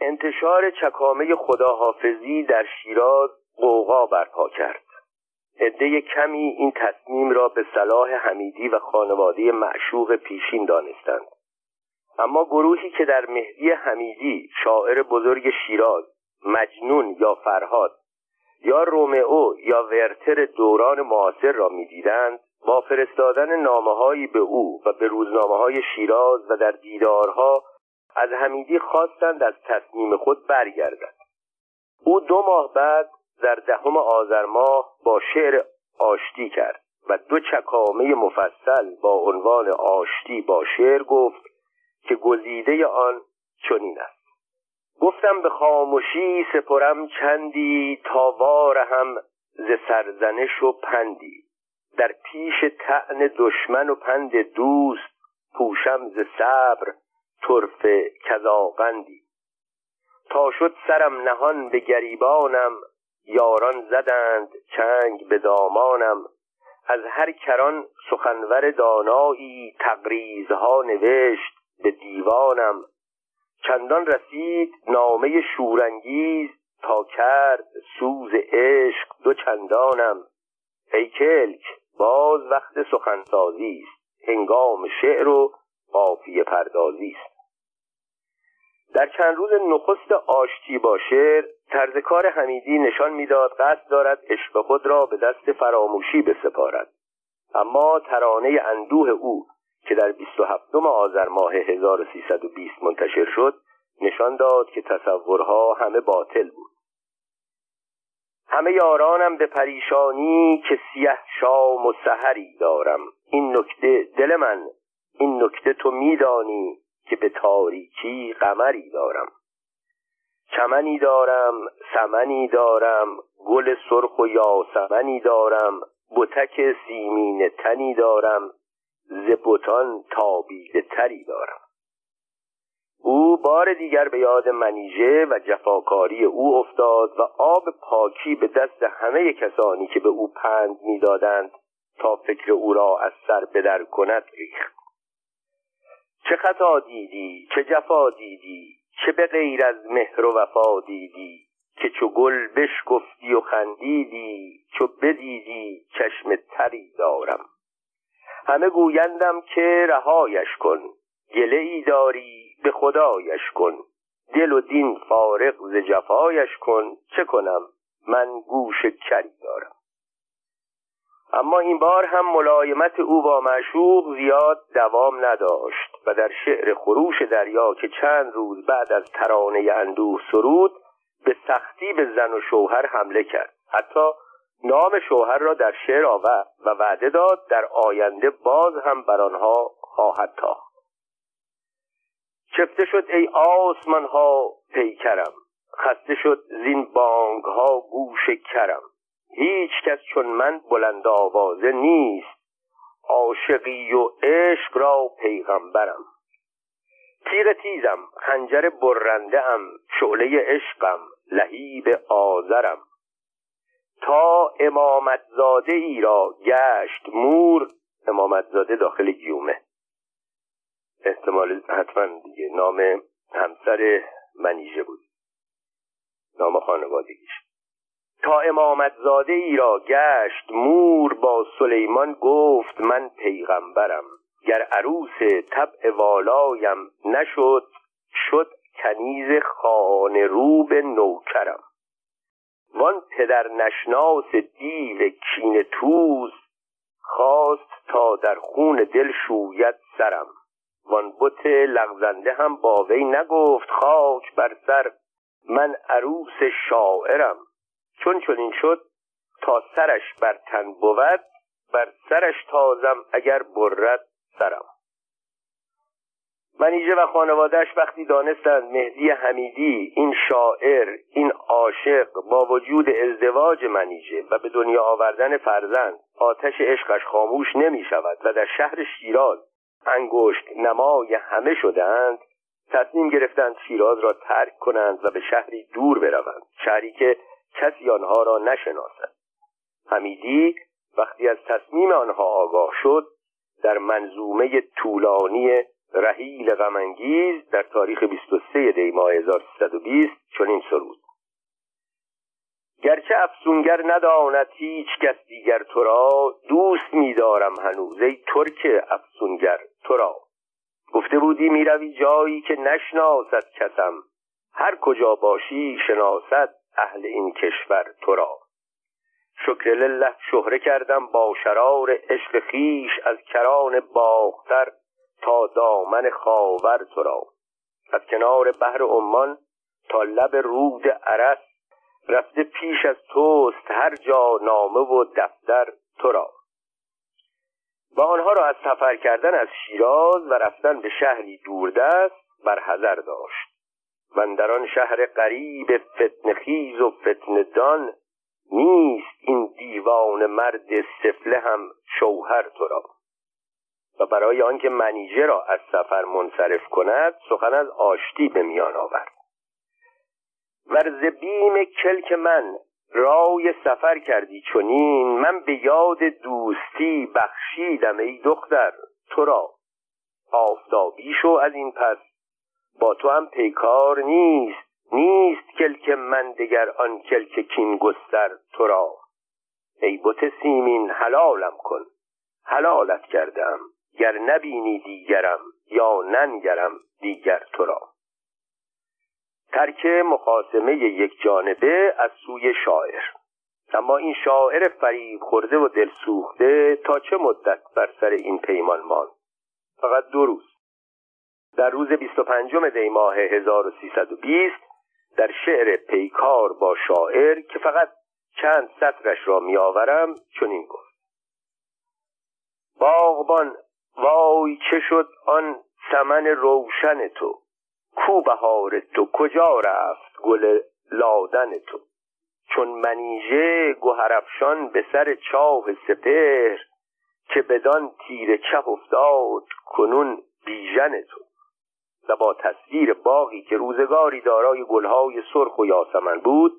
انتشار چکامه خداحافظی در شیراز قوقا برپا کرد. عده کمی این تصمیم را به صلاح حمیدی و خانواده معشوق پیشین دانستند. اما گروهی که در مهدی حمیدی شاعر بزرگ شیراز مجنون یا فرهاد یا رومئو یا ورتر دوران معاصر را می‌دیدند با فرستادن نامه به او و به روزنامه های شیراز و در دیدارها از حمیدی خواستند از تصمیم خود برگردد او دو ماه بعد در دهم آذر ماه با شعر آشتی کرد و دو چکامه مفصل با عنوان آشتی با شعر گفت که گزیده آن چنین است. گفتم به خاموشی سپرم چندی تا هم ز سرزنش و پندی. در پیش تعن دشمن و پند دوست پوشم ز صبر طرف کذاقندی تا شد سرم نهان به گریبانم یاران زدند چنگ به دامانم. از هر کران سخنور دانایی تقریزها نوشت به دیوانم. چندان رسید نامه شورانگیز تا کرد سوز عشق دو چندانم. ای کلک باز وقت سخنسازی است. هنگام شعر و قافیه پردازی است. در چند روز نخست آشتی با شعر طرز کار حمیدی نشان می‌داد قصد دارد عشق خود را به دست فراموشی بسپارد. اما ترانه اندوه او که در 27 آذر ماه 1320 منتشر شد نشان داد که تصورها همه باطل بود. همه یارانم به پریشانی که سیه شام و سحری دارم. این نکته دل من این نکته تو میدانی. که به تاریکی قمری دارم. چمنی دارم سمنی دارم گل سرخ و یاسمنی دارم بتک سیمین تنی دارم ز بتان تابیده تری دارم. او بار دیگر به یاد منیژه و جفاکاری او افتاد و آب پاکی به دست همه کسانی که به او پند می‌دادند تا فکر او را از سر بدر کند ریخت. چه خطا دیدی؟ چه جفا دیدی؟ چه به غیر از مهر و وفا دیدی؟ که چو گل بشکفتی و خندیدی چو بدیدی چشم تری دارم. همه گویندم که رهایش کن گله ای داری به خدایش کن. دل و دین فارغ ز جفایش کن چه کنم؟ من گوش کری دارم. اما این بار هم ملایمت او با معشوق زیاد دوام نداشت و در شعر خروش دریا که چند روز بعد از ترانه اندوه سرود به سختی به زن و شوهر حمله کرد. حتی نام شوهر را در شعر آورد و وعده داد در آینده باز هم بر آنها خواهد تاخت. چفته شد ای آسمان ها پیکرم خسته شد زین بانگ ها گوش کرم. هیچ کس چون من بلند آوازه نیست. عاشقی و عشق را پیغمبرم. تیر تیزم خنجر برنده ام شعله عشقم لهیب آذرم. تا امامتزاده ای را گشت مور امامتزاده داخل گیومه. احتمال حتما دیگه نام همسر منیژه بود. نام خانوادگیش. تا امامتزاده ای را گشت مور با سلیمان گفت من پیغمبرم. گر عروس طبع والایم نشد شد کنیز خانه روب نوکرم. وان پدر نشناس دیو کین توز خواست تا در خون دل شوید سرم. وان بت لغزنده هم با وی نگفت خاک بر سر من عروس شاعرم. چون چنین شد تا سرش بر تن بود بر سرش تازم اگر برد سرم. منیژه و خانوادهش وقتی دانستند مهدی حمیدی این شاعر این عاشق با وجود ازدواج منیژه و به دنیا آوردن فرزند آتش عشقش خاموش نمی شود و در شهر شیراز انگشت نمای همه شدند تصمیم گرفتند شیراز را ترک کنند و به شهری دور بروند شهری که کسی آنها را نشناسد. حمیدی وقتی از تصمیم آنها آگاه شد در منظومه طولانی رحیل غمانگیز در تاریخ 23 دی ماه 1320 چنین سرود. گرچه افسونگر نداند هیچ کس دیگر تو را دوست میدارم هنوز ای ترک افسونگر تو را. گفته بودی می‌روی جایی که نشناسد کسم. هر کجا باشی شناسد. اهل این کشور تو را شکر لله شهره کردم با شرار عشق خیش از کران باختر تا دامن خاور تو را از کنار بحر عمان تا لب رود عرس رفته پیش از توست هر جا نامه و دفتر تو را و آنها را از سفر کردن از شیراز و رفتن به شهری دوردست بر حذر داشت. و در آن شهر قریب فتنخیز و فتندان نیست این دیوان مرد سفله هم شوهر تو را. و برای آنکه منیژه را از سفر منصرف کند سخن از آشتی به میان آورد. ورز بیم کلک من رای سفر کردی چونین من به یاد دوستی بخشیدم ای دختر تو را آفتابی شو از این پس با تو هم پیکار نیست نیست کلک من دگر آن کلک کین گستر تو را. ای بت سیمین حلالم کن حلالت کردم گر نبینی دیگرم یا ننگرم دیگر تو را. ترک مخاسمه یک جانبه از سوی شاعر. اما این شاعر فریب خورده و دلسوخته تا چه مدت بر سر این پیمان ماند؟ فقط دو روز. در روز 25 دی ماه 1320 در شعر پیکار با شاعر که فقط چند سطرش را میآورم چنین گفت. باغبان وای چه شد آن سمن روشن تو؟ کو بهار تو؟ کجا رفت گل لادن تو؟ چون منیژه گهرفشان به سر چاه سپهر که بدان تیر چپ افتاد کنون بیژن تو؟ و با تصویر باغی که روزگاری دارای گلهای سرخ و یاسمن بود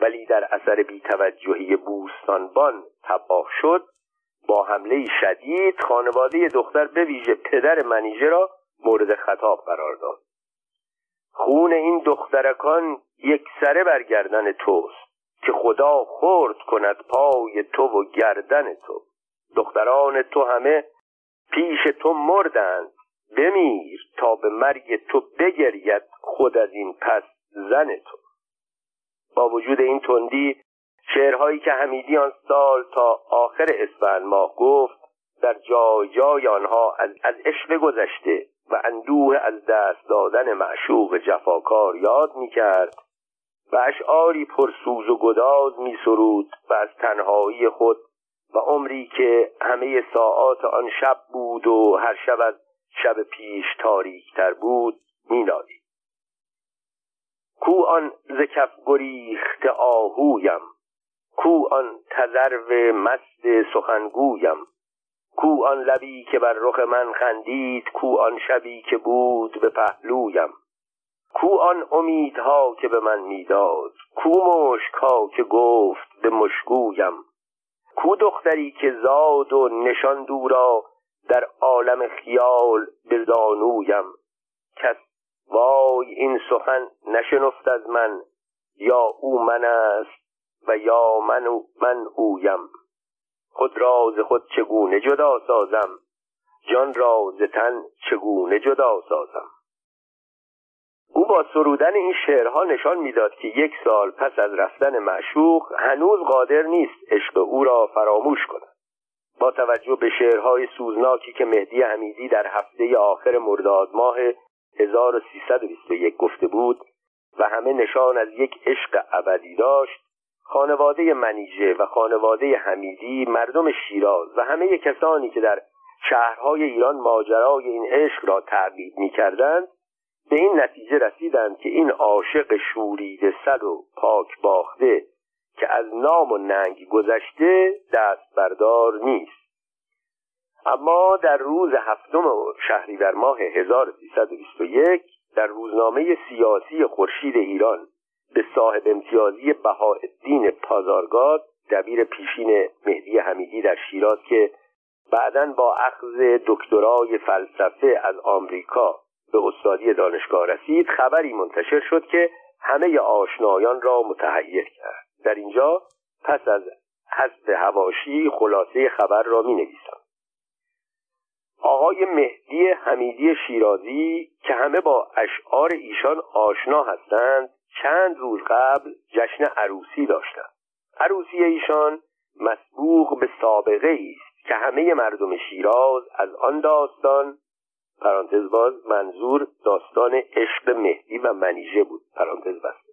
ولی در اثر بیتوجهی بوستانبان تباه شد با حمله شدید خانواده دختر به ویژه پدر منیژه را مورد خطاب قرار داد. خون این دخترکان یک سره بر گردن توست که خدا خورد کند پای تو و گردن تو. دختران تو همه پیش تو مردند. بمیر تا به مرگ تو بگرید خود از این پس زن تو. با وجود این تندی شعرهایی که حمیدی آن سال تا آخر اسفند ماه گفت در جای جای آنها از, از عشق گذشته و اندوه از دست دادن معشوق جفاکار یاد می کرد و اشعاری پرسوز و گداز می سرود و از تنهایی خود و عمری که همه ساعات آن شب بود و هر شب از شب پیش تاریکتر بود مینالید. کو آن ز کف آهویم کو آن تذرو مست سخنگویم کو آن لبی که بر رخ من خندید کو آن شبی که بود به پهلویم کو آن امیدها که به من می‌داد کو مشکها که گفت به مشکویم کو دختری که زاد و نشان دورا در عالم خیال به زانویم کس وای این سخن نشنفت از من یا او من است و یا من, من اویم. خود راز خود چگونه جدا سازم؟ جان راز تن چگونه جدا سازم؟ او با سرودن این شعرها نشان می‌داد که یک سال پس از رفتن معشوق هنوز قادر نیست عشق او را فراموش کند. با توجه به شعرهای سوزناکی که مهدی حمیدی در هفته آخر مرداد ماه 1321 گفته بود و همه نشان از یک عشق ابدی داشت خانواده منیژه و خانواده حمیدی مردم شیراز و همه کسانی که در شهرهای ایران ماجرای این عشق را تعقیب می کردند به این نتیجه رسیدند که این عاشق شورید صد و پاک باخته که از نام و ننگ گذشته دست بردار نیست. اما در روز هفتم شهریور ماه 1321 در روزنامه سیاسی خورشید ایران به صاحب امتیازی بهاءالدین پازارگاد دبیر پیشین مهدی حمیدی در شیراز که بعدا با اخذ دکترای فلسفه از آمریکا به استادی دانشگاه رسید خبری منتشر شد که همه آشنایان را متحیر کرد. در اینجا پس از حذف هواشی خلاصه خبر را می نویسم آقای مهدی حمیدی شیرازی که همه با اشعار ایشان آشنا هستند چند روز قبل جشن عروسی داشتند. عروسی ایشان مسبوق به سابقه است که همه مردم شیراز از آن داستان پرانتز باز منظور داستان عشق مهدی و منیژه بود. پرانتز بسته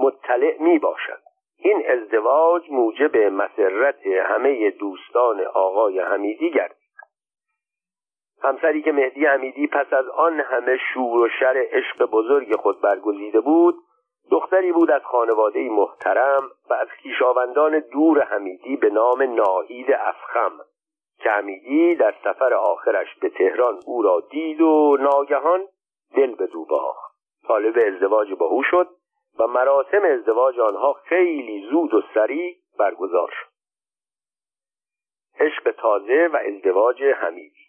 مطلع می باشد این ازدواج موجب مسرت همه دوستان آقای حمیدی گردید همسری که مهدی حمیدی پس از آن همه شور و شر عشق بزرگ خود برگزیده بود دختری بود از خانواده محترم و از خویشاوندان دور حمیدی به نام ناهید افخم که حمیدی در سفر آخرش به تهران او را دید و ناگهان دل به دو باخت. طالب ازدواج با او شد. و مراسم ازدواج آنها خیلی زود و سریع برگزار شد. عشق تازه و ازدواج حمیدی.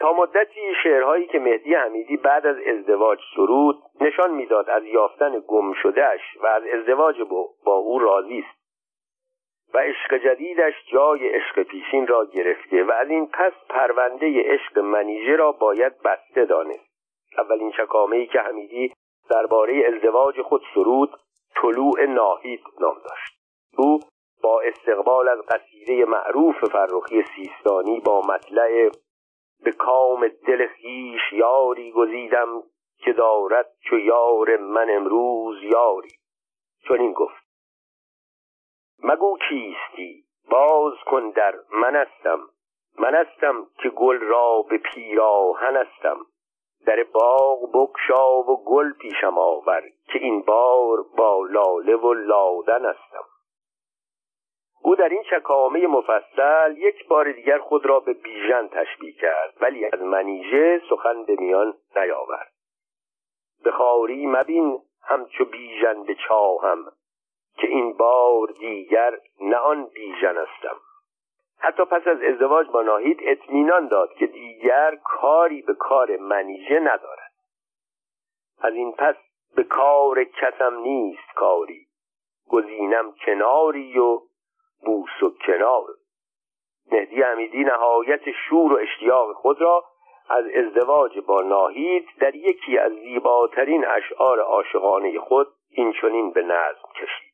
تا مدتی شعرهایی که مهدی حمیدی بعد از ازدواج سرود نشان می‌داد از یافتن گم شدهش و از ازدواج با او راضی است و عشق جدیدش جای عشق پیشین را گرفته و از این پس پرونده عشق منیژه را باید بسته دانست. اولین ای که حمیدی درباره ازدواج خود سرود طلوع ناهید نام داشت. او با استقبال از قصیده معروف فرخی سیستانی با مطلع به کام دل خیش یاری گزیدم که دارد چو یار من امروز یاری. چون این گفت. مگو کیستی؟ باز کن در منستم منستم که گل را به پیراهن استم در باغ بکشا و گل پیشم آور که این بار با لاله و لادن استم او در این چکامه مفصل یک بار دیگر خود را به بیژن تشبیه کرد ولی از منیژه سخن به میان نیاورد. به خاری مبین همچو بیژن به چاهم که این بار دیگر نه آن بیژن استم حتی پس از ازدواج با ناهید اطمینان داد که دیگر کاری به کار منیژه ندارد. از این پس به کار کسم نیست کاری. گزینم کناری و بوس و کنار. مهدی حمیدی نهایت شور و اشتیاق خود را از ازدواج با ناهید در یکی از زیباترین اشعار عاشقانه خود اینچنین به نظم کشید.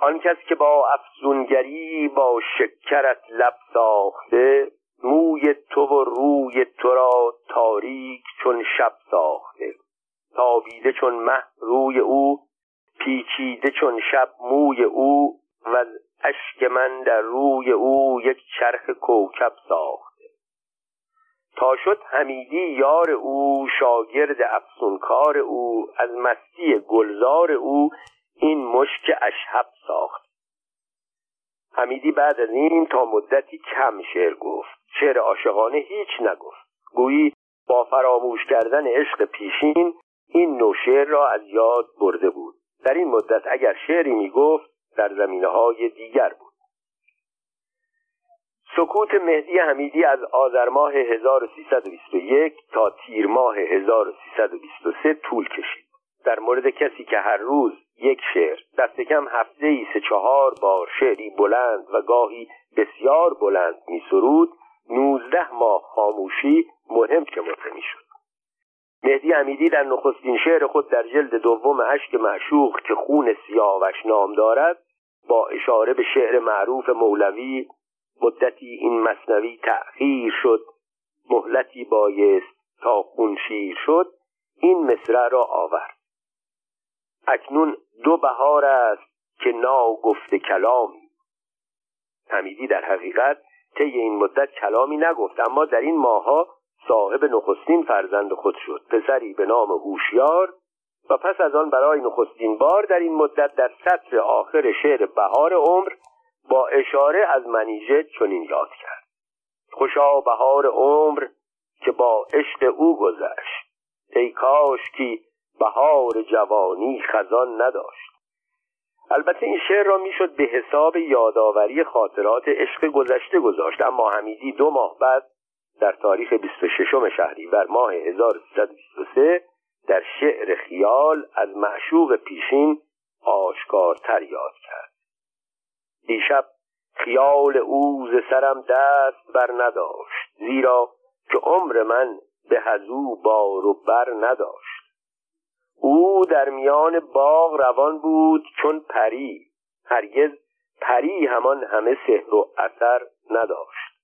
آن کس که با افزونگری با شکرت لب ساخته موی تو و روی تو را تاریک چون شب ساخته. تابیده چون مه روی او پیچیده چون شب موی او و اشک من در روی او یک چرخ کوکب ساخته. تا شد حمیدی یار او شاگرد افسونکار او از مستی گلزار او این مشک اشهب ساخت. حمیدی بعد از این تا مدتی کم شعر گفت. شعر عاشقانه هیچ نگفت. گویی با فراموش کردن عشق پیشین این نوع شعر را از یاد برده بود. در این مدت اگر شعری می‌گفت در زمینه های دیگر بود. سکوت مهدی حمیدی از آذر ماه 1321 تا تیر ماه 1323 طول کشید. در مورد کسی که هر روز یک شعر. دست کم هفته ای سه چهار بار شعری بلند و گاهی بسیار بلند می سرود. نوزده ماه خاموشی مهم که می شد. مهدی امیدی در نخستین شعر خود در جلد دوم اشک معشوق که خون سیاوش نام دارد با اشاره به شعر معروف مولوی مدتی این مصنوی تأخیر شد مهلتی بایست تا خون شیر شد این مصرع را آورد. اکنون دو بهار است که نا گفته کلامی. حمیدی در حقیقت طی این مدت کلامی نگفت اما در این ماها صاحب نخستین فرزند خود شد پسری به نام هوشیار و پس از آن برای نخستین بار در این مدت در سطر آخر شعر بهار عمر با اشاره از منیژه چنین یاد کرد. خوشا بهار عمر که با عشق او گذشت. ای کاش کی بهار جوانی خزان نداشت. البته این شعر را می‌شد به حساب یادآوری خاطرات عشق گذشته گذاشت اما حمیدی دو ماه بعد در تاریخ 26 شهریور ماه 1323 در شعر خیال از معشوق پیشین آشکارتر یاد کرد. دیشب خیال او ز سرم دست بر نداشت زیرا که عمر من به هزو بار و بر نداشت. او در میان باغ روان بود چون پری. هرگز پری همان همه سحر و اثر نداشت.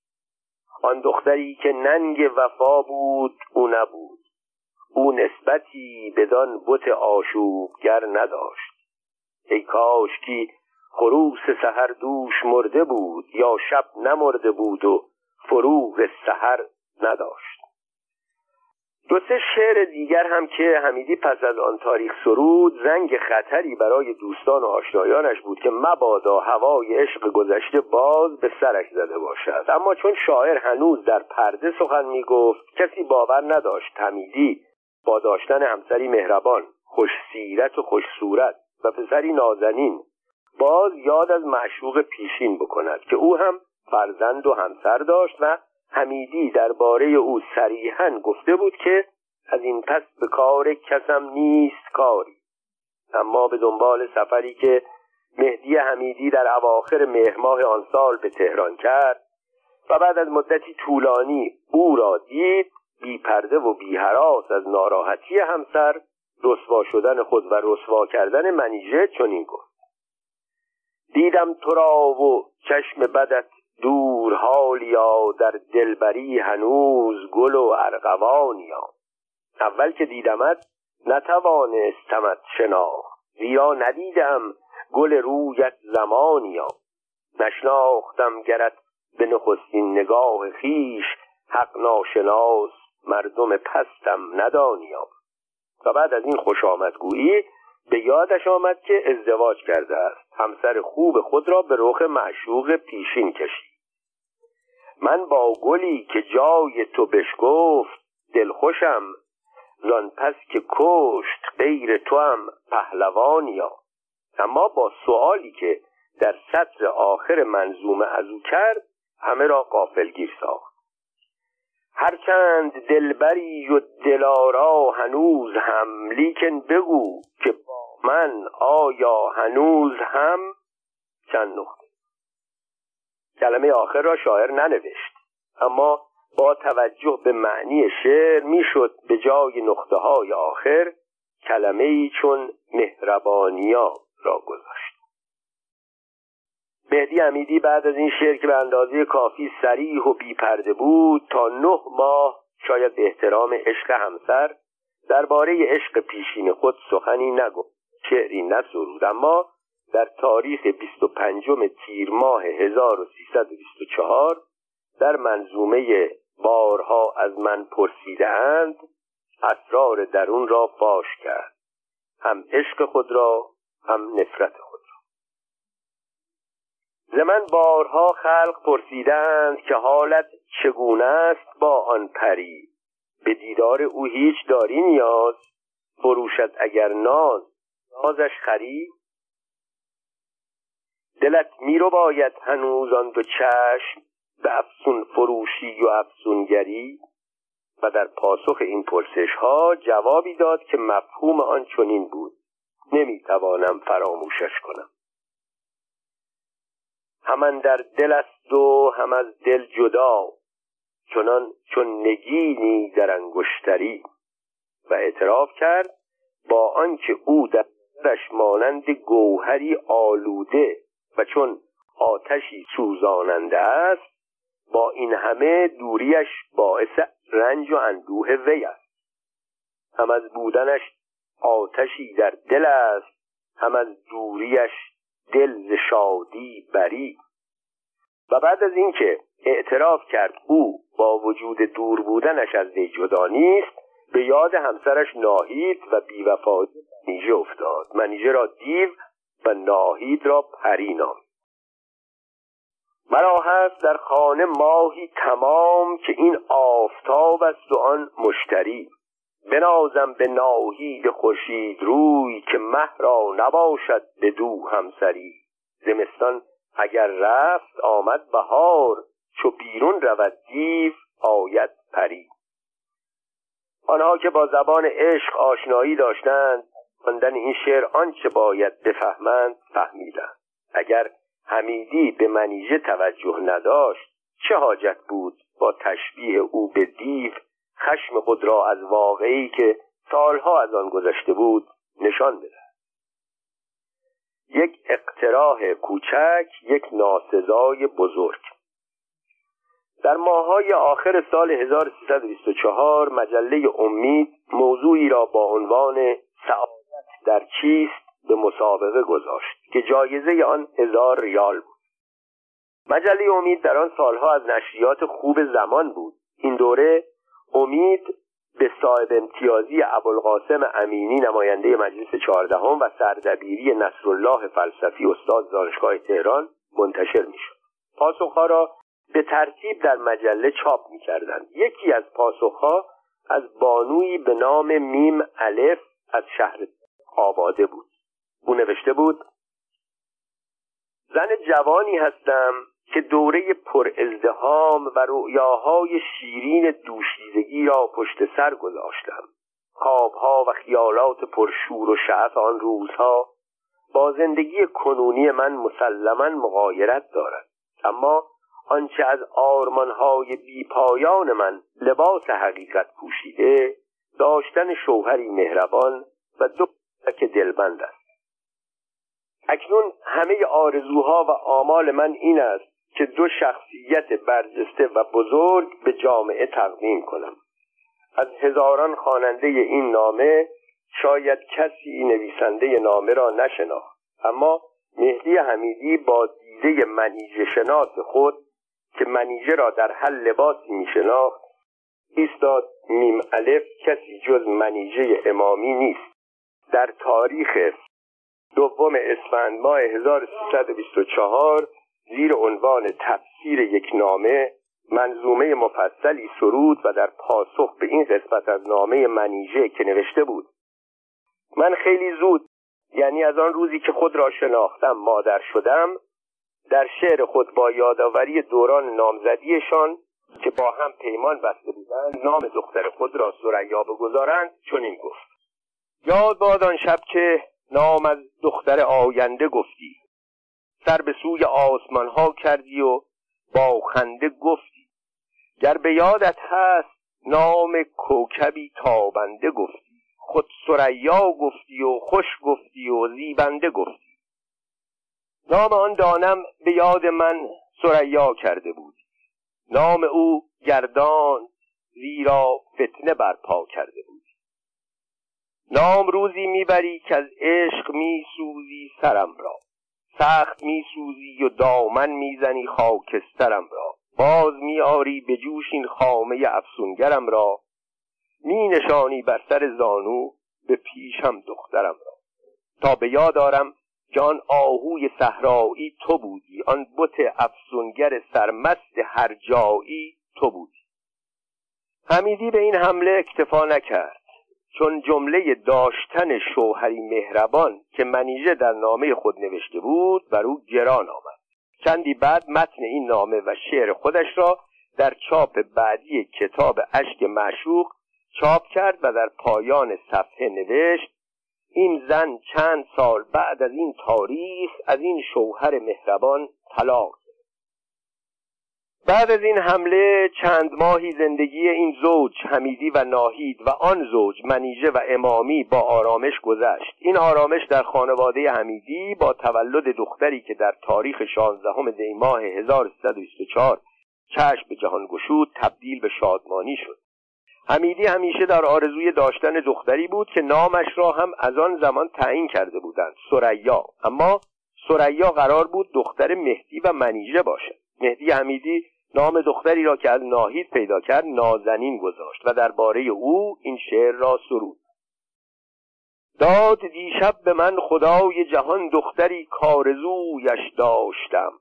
آن دختری که ننگ وفا بود او نبود. او نسبتی بدان بت آشوبگر نداشت. ای کاشکی خروس سحر دوش مرده بود یا شب نمرده بود و فروغ سحر نداشت. دو سه شعر دیگر هم که حمیدی پس از آن تاریخ سرود زنگ خطری برای دوستان و آشنایانش بود که مبادا هوای عشق گذشته باز به سرش زده باشد. اما چون شاعر هنوز در پرده سخن می گفت کسی باور نداشت حمیدی با داشتن همسری مهربان خوش سیرت و خوش صورت و پسری نازنین باز یاد از معشوق پیشین بکند که او هم فرزند و همسر داشت و حمیدی درباره او صریحا گفته بود که از این پس به کار کسم نیست کاری. اما به دنبال سفری که مهدی حمیدی در اواخر مهر آن سال به تهران کرد و بعد از مدتی طولانی او را دید بی پرده و بی حراس از ناراحتی همسر رسوا شدن خود و رسوا کردن منیژه چنین گفت. دیدم تو را و چشم بدت دور حالیا در دلبری هنوز گل و ارغوانیا اول که دیدمت نتوانستمت شناخت زیرا ندیدم گل رویت زمانیا نشناختم گرت به نخستین نگاه خیش حق ناشناس مردم پستم ندانیا و بعد از این خوش آمدگویی به یادش آمد که ازدواج کرده است. همسر خوب خود را به رخ معشوق پیشین کشید. من با گلی که جای تو بشگفت دلخوشم زان پس که کشت غیر تو هم پهلوانیا. اما با سوالی که در سطر آخر منظومه از او کرد همه را قافلگیر ساخت. هرچند دلبری و دلارا هنوز هم لیکن بگو که با من آیا هنوز هم؟ چند نقطه. کلمه آخر را شاعر ننوشت. اما با توجه به معنی شعر می‌شد به جای نقطه های آخر کلمه ای چون مهربانیا را گذاشت. مهدی امیدی بعد از این شعر که به اندازه کافی سریح و بیپرده بود تا نه ماه شاید به احترام عشق همسر درباره عشق پیشین خود سخنی نگفت. شعری نسرود اما در تاریخ 25 تیر ماه 1324 در منظومه بارها از من پرسیده اند اسرار درون را فاش کرد. هم عشق خود را هم نفرت خود را. ز من بارها خلق پرسیدند که حالت چگونه است با آن پری. به دیدار او هیچ داری نیاز فروشد اگر ناز. نازش خری دلت میرو باید هنوز آن دو چشم به افسون فروشی و افسونگری؟ و در پاسخ این پرسش ها جوابی داد که مفهوم آن چنین بود. نمی‌توانم فراموشش کنم. همان در دل است و هم از دل جدا چنان چون نگینی در انگشتری. و اعتراف کرد با آنکه او در مانند گوهری آلوده و چون آتشی سوزاننده است با این همه دوریش باعث رنج و اندوه وی است. هم از بودنش آتشی در دل است هم از دوریش دل شادی بری. و بعد از اینکه اعتراف کرد او با وجود دور بودنش از وی جدا نیست به یاد همسرش ناهید و بیوفایی منیژه افتاد. منیژه را دیو و ناهید را پری نامید مرا هست در خانه ماهی تمام که این آفتاب است و آن مشتری. بنازم به ناهید خورشید روی که مه را نباشد به دو همسری. زمستان اگر رفت آمد بهار چو بیرون رود دیو آید پری. آنها که با زبان عشق آشنایی داشتند خواندن این شعر آنچه باید بفهمند فهمیدند. اگر حمیدی به منیژه توجه نداشت چه حاجت بود با تشبیه او به دیو خشم خود را از واقعی که سالها از آن گذشته بود نشان بده یک اقتراح کوچک یک ناسزای بزرگ. در ماهای آخر سال 1324 مجله امید موضوعی را با عنوان سعادت در چیست به مسابقه گذاشت که جایزه آن هزار ریال بود. مجله امید در آن سالها از نشریات خوب زمان بود. این دوره امید به صاحب امتیازی ابوالقاسم امینی نماینده مجلس چهاردهم و سردبیری نصرالله فلسفی استاد دانشگاه تهران منتشر می‌شد. پاسخها را به ترتیب در مجله چاپ می‌کردند. یکی از پاسخها از بانویی به نام میم الف از شهر آباده بود. او نوشته بود زن جوانی هستم که دوره پر ازدهام و رؤیاهای شیرین دوشیزگی را پشت سر گذاشتم. خوابها و خیالات پرشور و شعف آن روزها با زندگی کنونی من مسلما مغایرت دارد. اما آنچه از آرمانهای بیپایان من لباس حقیقت پوشیده داشتن شوهری مهربان و دو که دلبند است. اکنون همه آرزوها و آمال من این است که دو شخصیت برجسته و بزرگ به جامعه تقدیم کنم. از هزاران خواننده این نامه شاید کسی نویسنده نامه را نشناخت. اما مهدی حمیدی با دیده منیژه شناس خود که منیژه را در هر لباسی می شناخت ایستاد میم الف کسی جز منیژه امامی نیست. در تاریخ دوم اسفند ماه 1324 زیر عنوان تفسیر یک نامه منظومه مفصلی سرود و در پاسخ به این قسمت از نامه منیژه که نوشته بود. من خیلی زود یعنی از آن روزی که خود را شناختم مادر شدم در شعر خود با یادآوری دوران نامزدیشان که با هم پیمان بسته بودند نام دختر خود را سریا بگذارند چنین گفت. یاد باد آن شب که نام از دختر آینده گفتی. سر به سوی آسمان ها کردی و با خنده گفتی. گر به یادت هست نام کوکبی تابنده گفتی. خود سریا گفتی و خوش گفتی و زیبنده گفتی. نام آن دانم به یاد من سریا کرده بود. نام او گردان زیرا فتنه برپا کرده بود. نام روزی می‌بری که از عشق میسوزی سرم را. سخت میسوزی و دامن می‌زنی خاکسترم را. باز میآری به جوش این خامه افسونگرم را. می نشانی بر سر زانو به پیشم دخترم را. تا به یاد که آن آهوی صحرایی تو بودی. آن بت افسونگر سرمست هر جایی تو بودی. حمیدی به این حمله اکتفا نکرد. چون جمله داشتن شوهری مهربان که منیژه در نامه خود نوشته بود بر او گران آمد. چندی بعد متن این نامه و شعر خودش را در چاپ بعدی کتاب اشک معشوق چاپ کرد و در پایان صفحه نوشت این زن چند سال بعد از این تاریخ از این شوهر مهربان طلاق بعد از این حمله چند ماهی زندگی این زوج حمیدی و ناهید و آن زوج منیژه و امامی با آرامش گذشت. این آرامش در خانواده حمیدی با تولد دختری که در تاریخ 16 دی ماه 1324 چشم به جهان گشود تبدیل به شادمانی شد. حمیدی همیشه در آرزوی داشتن دختری بود که نامش را هم از آن زمان تعیین کرده بودند. سریا اما سریا قرار بود دختر مهدی و منیژه باشد مهدی حمیدی نام دختری را که از ناهید پیدا کرد نازنین گذاشت و درباره او این شعر را سرود. داد دیشب به من خدای جهان دختری کارزویش داشتم.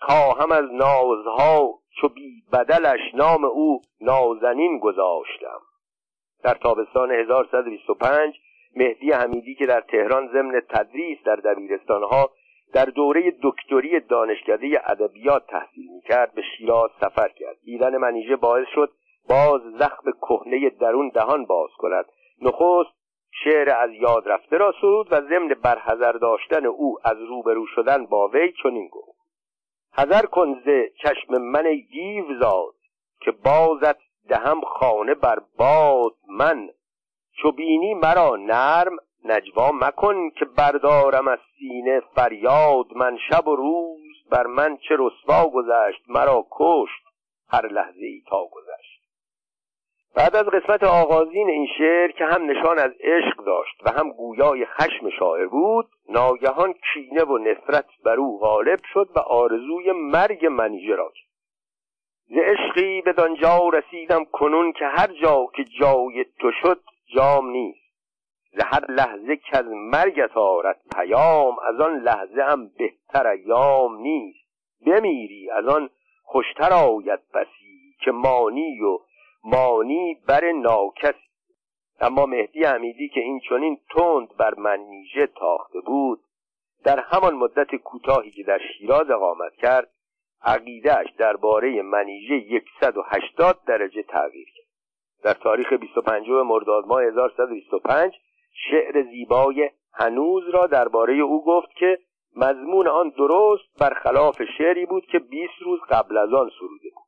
خواهم از نازها چو بی بدلش نام او نازنین گذاشتم. در تابستان 1125 مهدی حمیدی که در تهران ضمن تدریس در دبیرستانها در دوره دکتری دانشکده ادبیات تحصیل می‌کرد به شیراز سفر کرد. دیدن منیژه باعث شد باز زخم کهنه درون دهان باز کند. نخست شعر از یاد رفته را سرود و ضمن برحضر داشتن او از روبرو شدن با وی چنین گفت. حذر کن ز چشم من دیو زاد که بازت دهم خانه بر باد من. چو بینی مرا نرم نجوا مکن که بردارم از سینه فریاد من شب و روز بر من چه رسوا گذشت مرا کشت هر لحظه ای تا گذشت. بعد از قسمت آغازین این شعر که هم نشان از عشق داشت و هم گویای خشم شاعر بود ناگهان کینه و نفرت بر او غالب شد و آرزوی مرگ منیژه را کرد. ز عشقی به دانجا رسیدم کنون که هر جا که جای تو شد جام نیست. ز هر لحظه که از مرگت آرد پیام از آن لحظه هم بهتر ایام نیست. بمیری از آن خوشتر آید بسی که مانی و مانی بر ناکسی اما مهدی حمیدی که این چنین تند بر منیژه تاخته بود در همان مدت کوتاهی که در شیراز اقامت کرد عقیدهش درباره منیژه 180 درجه تغییر کرد. در تاریخ 25 مرداد ماه 1125 شعر زیبای هنوز را درباره او گفت که مضمون آن درست برخلاف شعری بود که 20 روز قبل از آن سروده بود.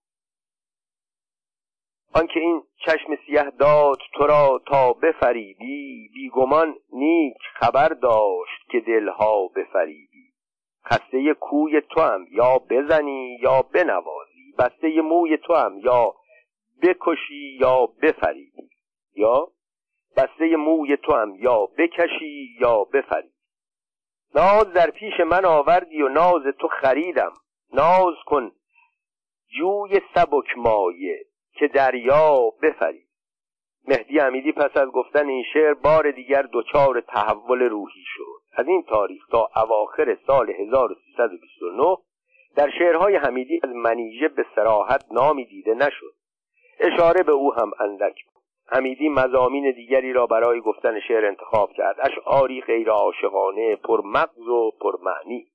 آنکه این چشم سیه داد تو را تا بفریبی بیگمان نیک خبر داشت که دلها بفریبی. خسته کوی تو هم یا بزنی یا بنوازی بسته موی تو هم یا بکشی یا بفریبی. یا بسته موی تو هم یا بکشی یا بفریبی ناز در پیش من آوردی و ناز تو خریدم. ناز کن جوی سبک مایه که دریا بفرید مهدی امیدی پس از گفتن این شعر بار دیگر دچار تحول روحی شد. از این تاریخ تا اواخر سال 1329 در شعرهای حمیدی از منیژه به سراحت نامی دیده نشد. اشاره به او هم اندک حمیدی مزامین دیگری را برای گفتن شعر انتخاب کرد. اشعاری غیر عاشقانه پرمغز و پرمعنی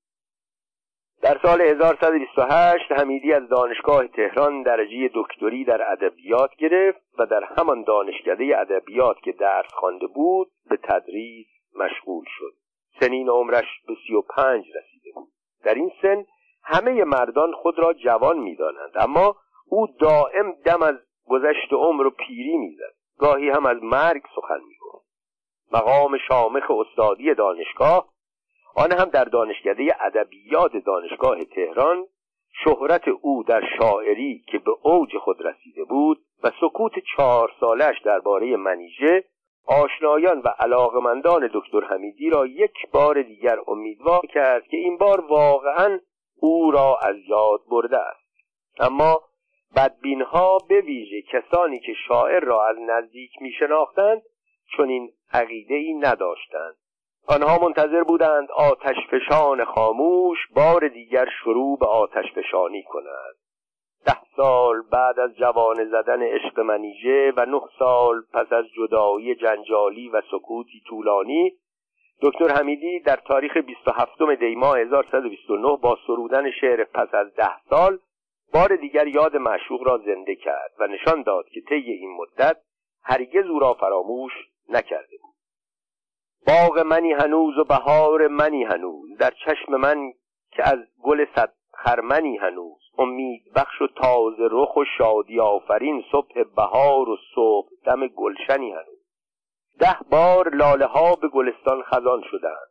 در سال 1128 حمیدی از دانشگاه تهران درجه دکتری در ادبیات گرفت و در همان دانشکده ادبیات که درس خوانده بود به تدریس مشغول شد. سنین عمرش به سی و پنج رسیده بود. در این سن همه مردان خود را جوان می‌دانند اما او دائم دم از گذشت عمر و پیری می‌زد. گاهی هم از مرگ سخن می‌گفت. مقام شامخ استادی دانشگاه آن هم در دانشکده ادبیات دانشگاه تهران شهرت او در شاعری که به اوج خود رسیده بود و سکوت چهار سالش درباره منیژه آشنایان و علاقمندان دکتر حمیدی را یک بار دیگر امیدوار کرد که این بار واقعا او را از یاد برده است. اما بدبینها به ویژه کسانی که شاعر را از نزدیک می شناختند چون این عقیده ای نداشتند. آنها منتظر بودند آتش فشان خاموش بار دیگر شروع به آتش فشانی کند ده سال بعد از جوان زدن عشق منیژه و نه سال پس از جدایی جنجالی و سکوتی طولانی دکتر حمیدی در تاریخ 27 دی ماه 1129 با سرودن شعر پس از ده سال بار دیگر یاد معشوق را زنده کرد و نشان داد که طی این مدت هرگز او را فراموش نکرده بود. باغ منی هنوز و بهار منی هنوز در چشم من که از گل صد خرمنی هنوز. امید بخش و تازه رخ و شادی آفرین صبح بهار و صبح دم گلشنی هنوز. ده بار لاله ها به گلستان خزان شدند.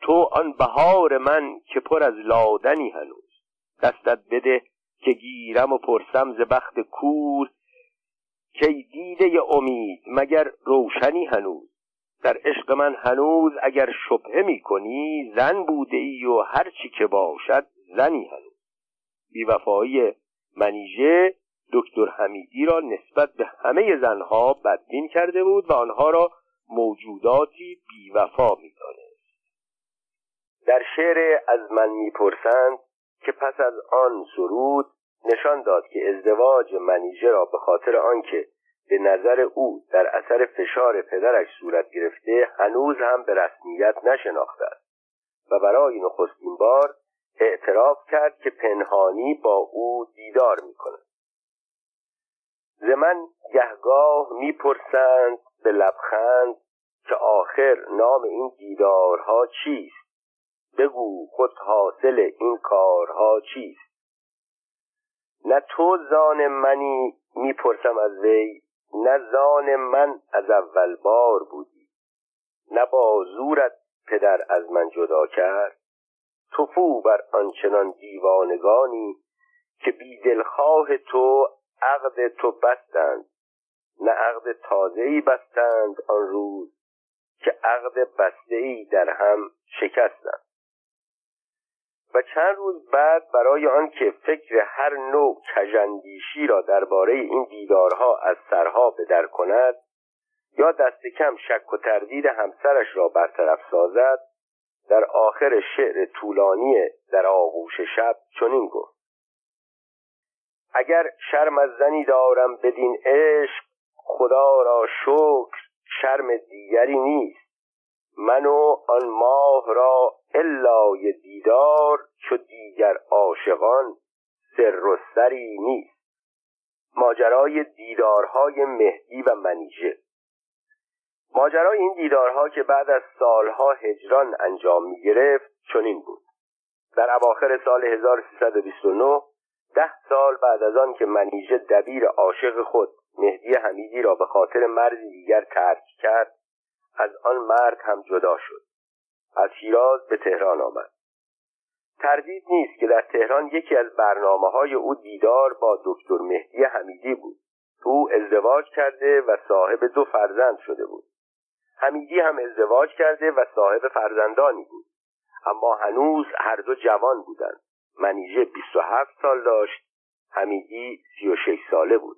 تو آن بهار من که پر از لادنی هنوز. دستت بده که گیرم و پرسم ز بخت کور کی دیده امید مگر روشنی هنوز؟ در عشق من هنوز اگر شبهه می کنی زن بوده ای و هر چی که باشد زنی هنوز. بیوفایی منیژه دکتر حمیدی را نسبت به همه زنها بدبین کرده بود و آنها را موجوداتی بیوفا می‌دانست در شعر از من می‌پرسند که پس از آن سرود نشان داد که ازدواج منیژه را به خاطر آنکه به نظر او در اثر فشار پدرش صورت گرفته هنوز هم به رسمیت نشناخته است و برای نخستین بار اعتراف کرد که پنهانی با او دیدار می‌کند. ز من گهگاه می‌پرسند به لبخند که آخر نام این دیدارها چیست؟ بگو خود حاصل این کارها چیست. نه تو زان منی می‌پرسم از وی نه زان من از اول بار بودی. نه با زورت پدر از من جدا کرد. توفو بر آنچنان دیوانگانی که بی دلخواه تو عقد تو بستند. نه عقد تازه‌ای بستند آن روز که عقد بسته در هم شکستند. و چند روز بعد برای آنکه فکر هر نوع کژاندیشی را درباره این دیدارها از سرها بدر کند یا دست کم شک و تردید همسرش را برطرف سازد در آخر شعر طولانی در آغوش شب چنین گفت. اگر شرم از زنی دارم بدین عشق خدا را شکر شرم دیگری نیست. من و آن ماه را الای دیدار چو دیگر عاشقان سر و سری نیست. ماجرای دیدارهای مهدی و منیژه. ماجرای این دیدارها که بعد از سالها هجران انجام می گرفت چنین بود. در اواخر سال 1329 ده سال بعد از آن که منیژه دبیر عاشق خود مهدی حمیدی را به خاطر مردی دیگر ترک کرد از آن مرد هم جدا شد. از شیراز به تهران آمد. تردید نیست که در تهران یکی از برنامه های او دیدار با دکتر مهدی حمیدی بود. او ازدواج کرده و صاحب دو فرزند شده بود. حمیدی هم ازدواج کرده و صاحب فرزندانی بود. اما هنوز هر دو جوان بودند. منیژه 27 سال داشت حمیدی 36 ساله بود.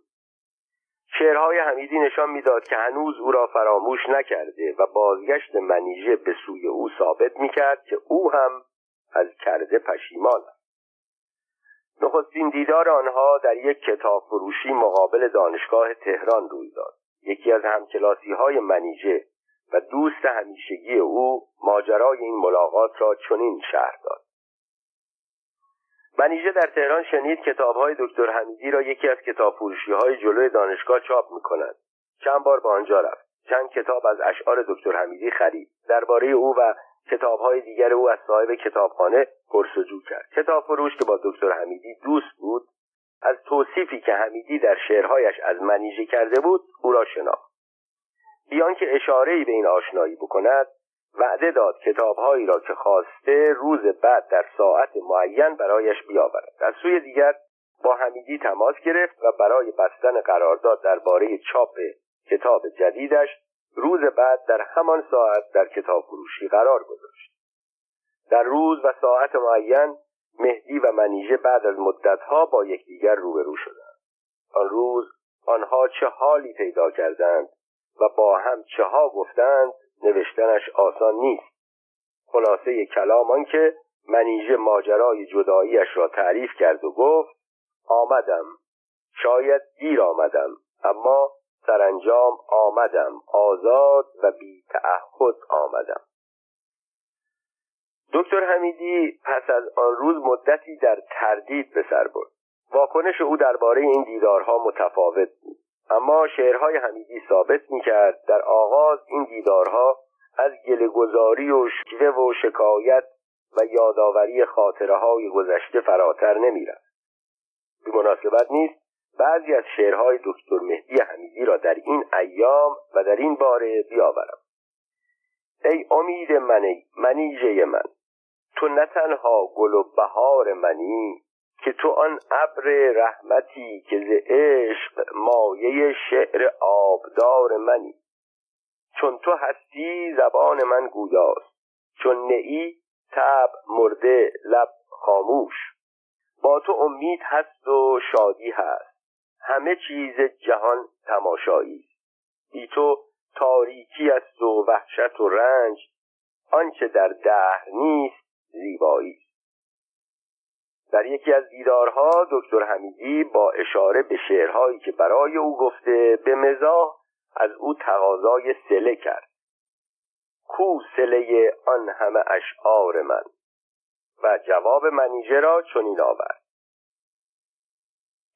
شعرهای حمیدی نشان می‌داد که هنوز او را فراموش نکرده و بازگشت منیژه به سوی او ثابت می‌کرد که او هم از کرده پشیمان است. نخستین دیدار آنها در یک کتاب فروشی مقابل دانشگاه تهران روی داد. یکی از همکلاسی های منیژه و دوست همیشگی او ماجرای این ملاقات را چنین شهر داد. منیژه در تهران شنید کتاب های دکتر حمیدی را یکی از کتاب فروشی های جلوی دانشگاه چاپ می کند چند بار به آنجا رفت. چند کتاب از اشعار دکتر حمیدی خرید. درباره او و کتاب های دیگر او از صاحب کتابخانه پرسجو کرد. کتاب فروش که با دکتر حمیدی دوست بود از توصیفی که حمیدی در شعرهایش از منیژه کرده بود او را شناخت. بیان که اشارهای به این آشنایی بکند وعده داد کتابهایی را که خواسته روز بعد در ساعت معین برایش بیاورد. از سوی دیگر با حمیدی تماس گرفت و برای بستن قرارداد درباره چاپ کتاب جدیدش روز بعد در همان ساعت در کتاب فروشی قرار گذاشت. در روز و ساعت معین مهدی و منیژه بعد از مدتها با یکدیگر روبرو شدند. آن روز آنها چه حالی پیدا کردند و با هم چه ها گفتند نوشتنش آسان نیست. خلاصه کلام آن که منیژه ماجرای جداییش را تعریف کرد و گفت آمدم. شاید دیر آمدم اما سرانجام آمدم. آزاد و بی تعهد آمدم. دکتر حمیدی پس از آن روز مدتی در تردید به سر برد. واکنش او درباره این دیدارها متفاوت بود. اما شعرهای حمیدی ثابت می‌کرد در آغاز این دیدارها از گلهگذاری و شکوه و شکایت و یادآوری خاطره های گذشته فراتر نمی‌رفت. به مناسبت نیست بعضی از شعرهای دکتر مهدی حمیدی را در این ایام و در این باره بیاورم. ای امید منی منیژه من تو نه تنها گل و بهار منی که تو آن ابر رحمتی که ز عشق مایه شعر آبدار منی. چون تو هستی زبان من گویاست چون نئی تب مرده لب خاموش. با تو امید هست و شادی هست همه چیز جهان تماشایی. بی تو تاریکی است و وحشت و رنج آنچه در دهر نیست زیبایی. در یکی از دیدارها دکتر حمیدی با اشاره به شعرهایی که برای او گفته به مزاح از او تقاضای سله کرد. کو سله آن همه اشعار من. و جواب منیژه را چنین آورد.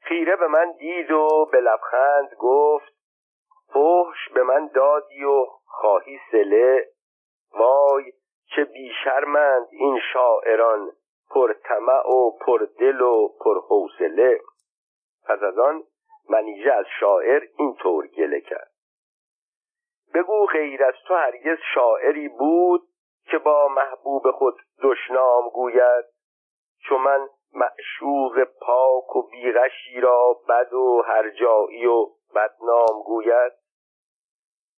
خیره به من دید و به لبخند گفت فحش به من دادی و خواهی سله. وای چه بیشرمند این شاعران. پرطمع و پردل و پرحوصله پس از آن منیژه از شاعر اینطور گله کرد. بگو غیر از تو هرگز شاعری بود که با محبوب خود دشنام گوید؟ چون من معشوق پاک و بیغشی را بد و هرجایی و بدنام گوید؟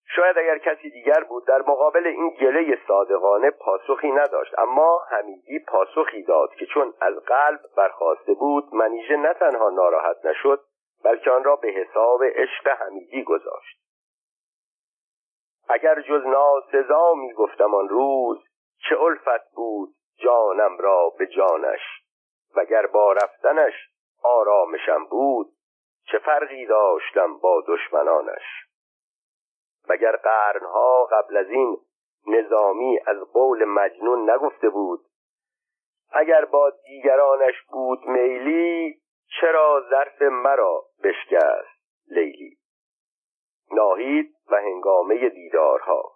شاید اگر کسی دیگر بود در مقابل این گله صادقانه پاسخی نداشت. اما حمیدی پاسخی داد که چون از قلب برخواسته بود منیژه نه تنها ناراحت نشد بلکه آن را به حساب عشق حمیدی گذاشت. اگر جز ناسزا می گفتم آن روز چه الفت بود جانم را به جانش؟ وگر با رفتنش آرامشم بود چه فرقی داشتم با دشمنانش؟ وگر قرنها قبل از این نظامی از قول مجنون نگفته بود؟ اگر با دیگرانش بود میلی چرا ظرف مرا بشکست لیلی؟ ناهید و هنگامه دیدارها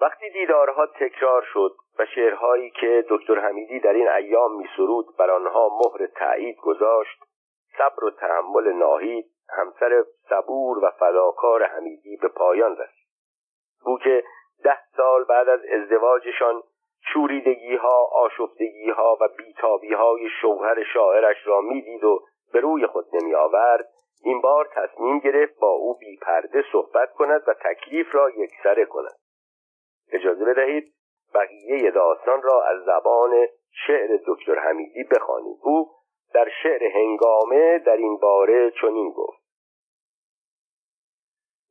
وقتی دیدارها تکرار شد و شعرهایی که دکتر حمیدی در این ایام میسرود بر آنها مهر تایید گذاشت صبر و تحمل ناهید همسر صبور و فداکار حمیدی به پایان رسید. او که ده سال بعد از ازدواجشان شوریدگی ها آشفتگی ها و بیتابی های شوهر شاعرش را می‌دید و به روی خود نمی آورد این بار تصمیم گرفت با او بی پرده صحبت کند و تکلیف را یکسره کند. اجازه بدهید بقیه داستان را از زبان شعر دکتر حمیدی بخوانید او در شعر هنگامه در این باره چنین گفت.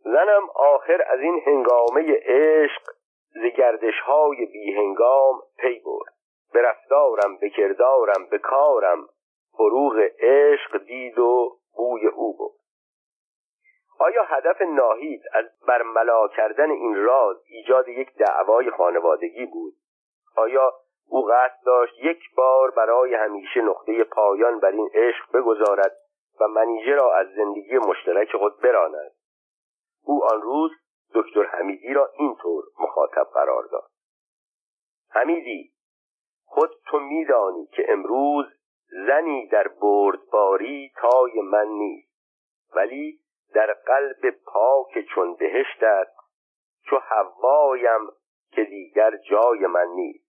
زنم آخر از این هنگامه عشق زگردش های بی هنگام پی برد. به رفتارم به کردارم به کارم فروغ عشق دید و بوی او بود آیا هدف ناهید از برملا کردن این راز ایجاد یک دعوای خانوادگی بود؟ آیا او قصد داشت یک بار برای همیشه نقطه پایان بر این عشق بگذارد و منیژه را از زندگی مشترک خود براند. او آن روز دکتر حمیدی را اینطور مخاطب قرار داد. حمیدی خود تو میدانی که امروز زنی در بردباری تای من نیست ولی در قلب پاک چون بهشتت چو هوایم که دیگر جای من نیست.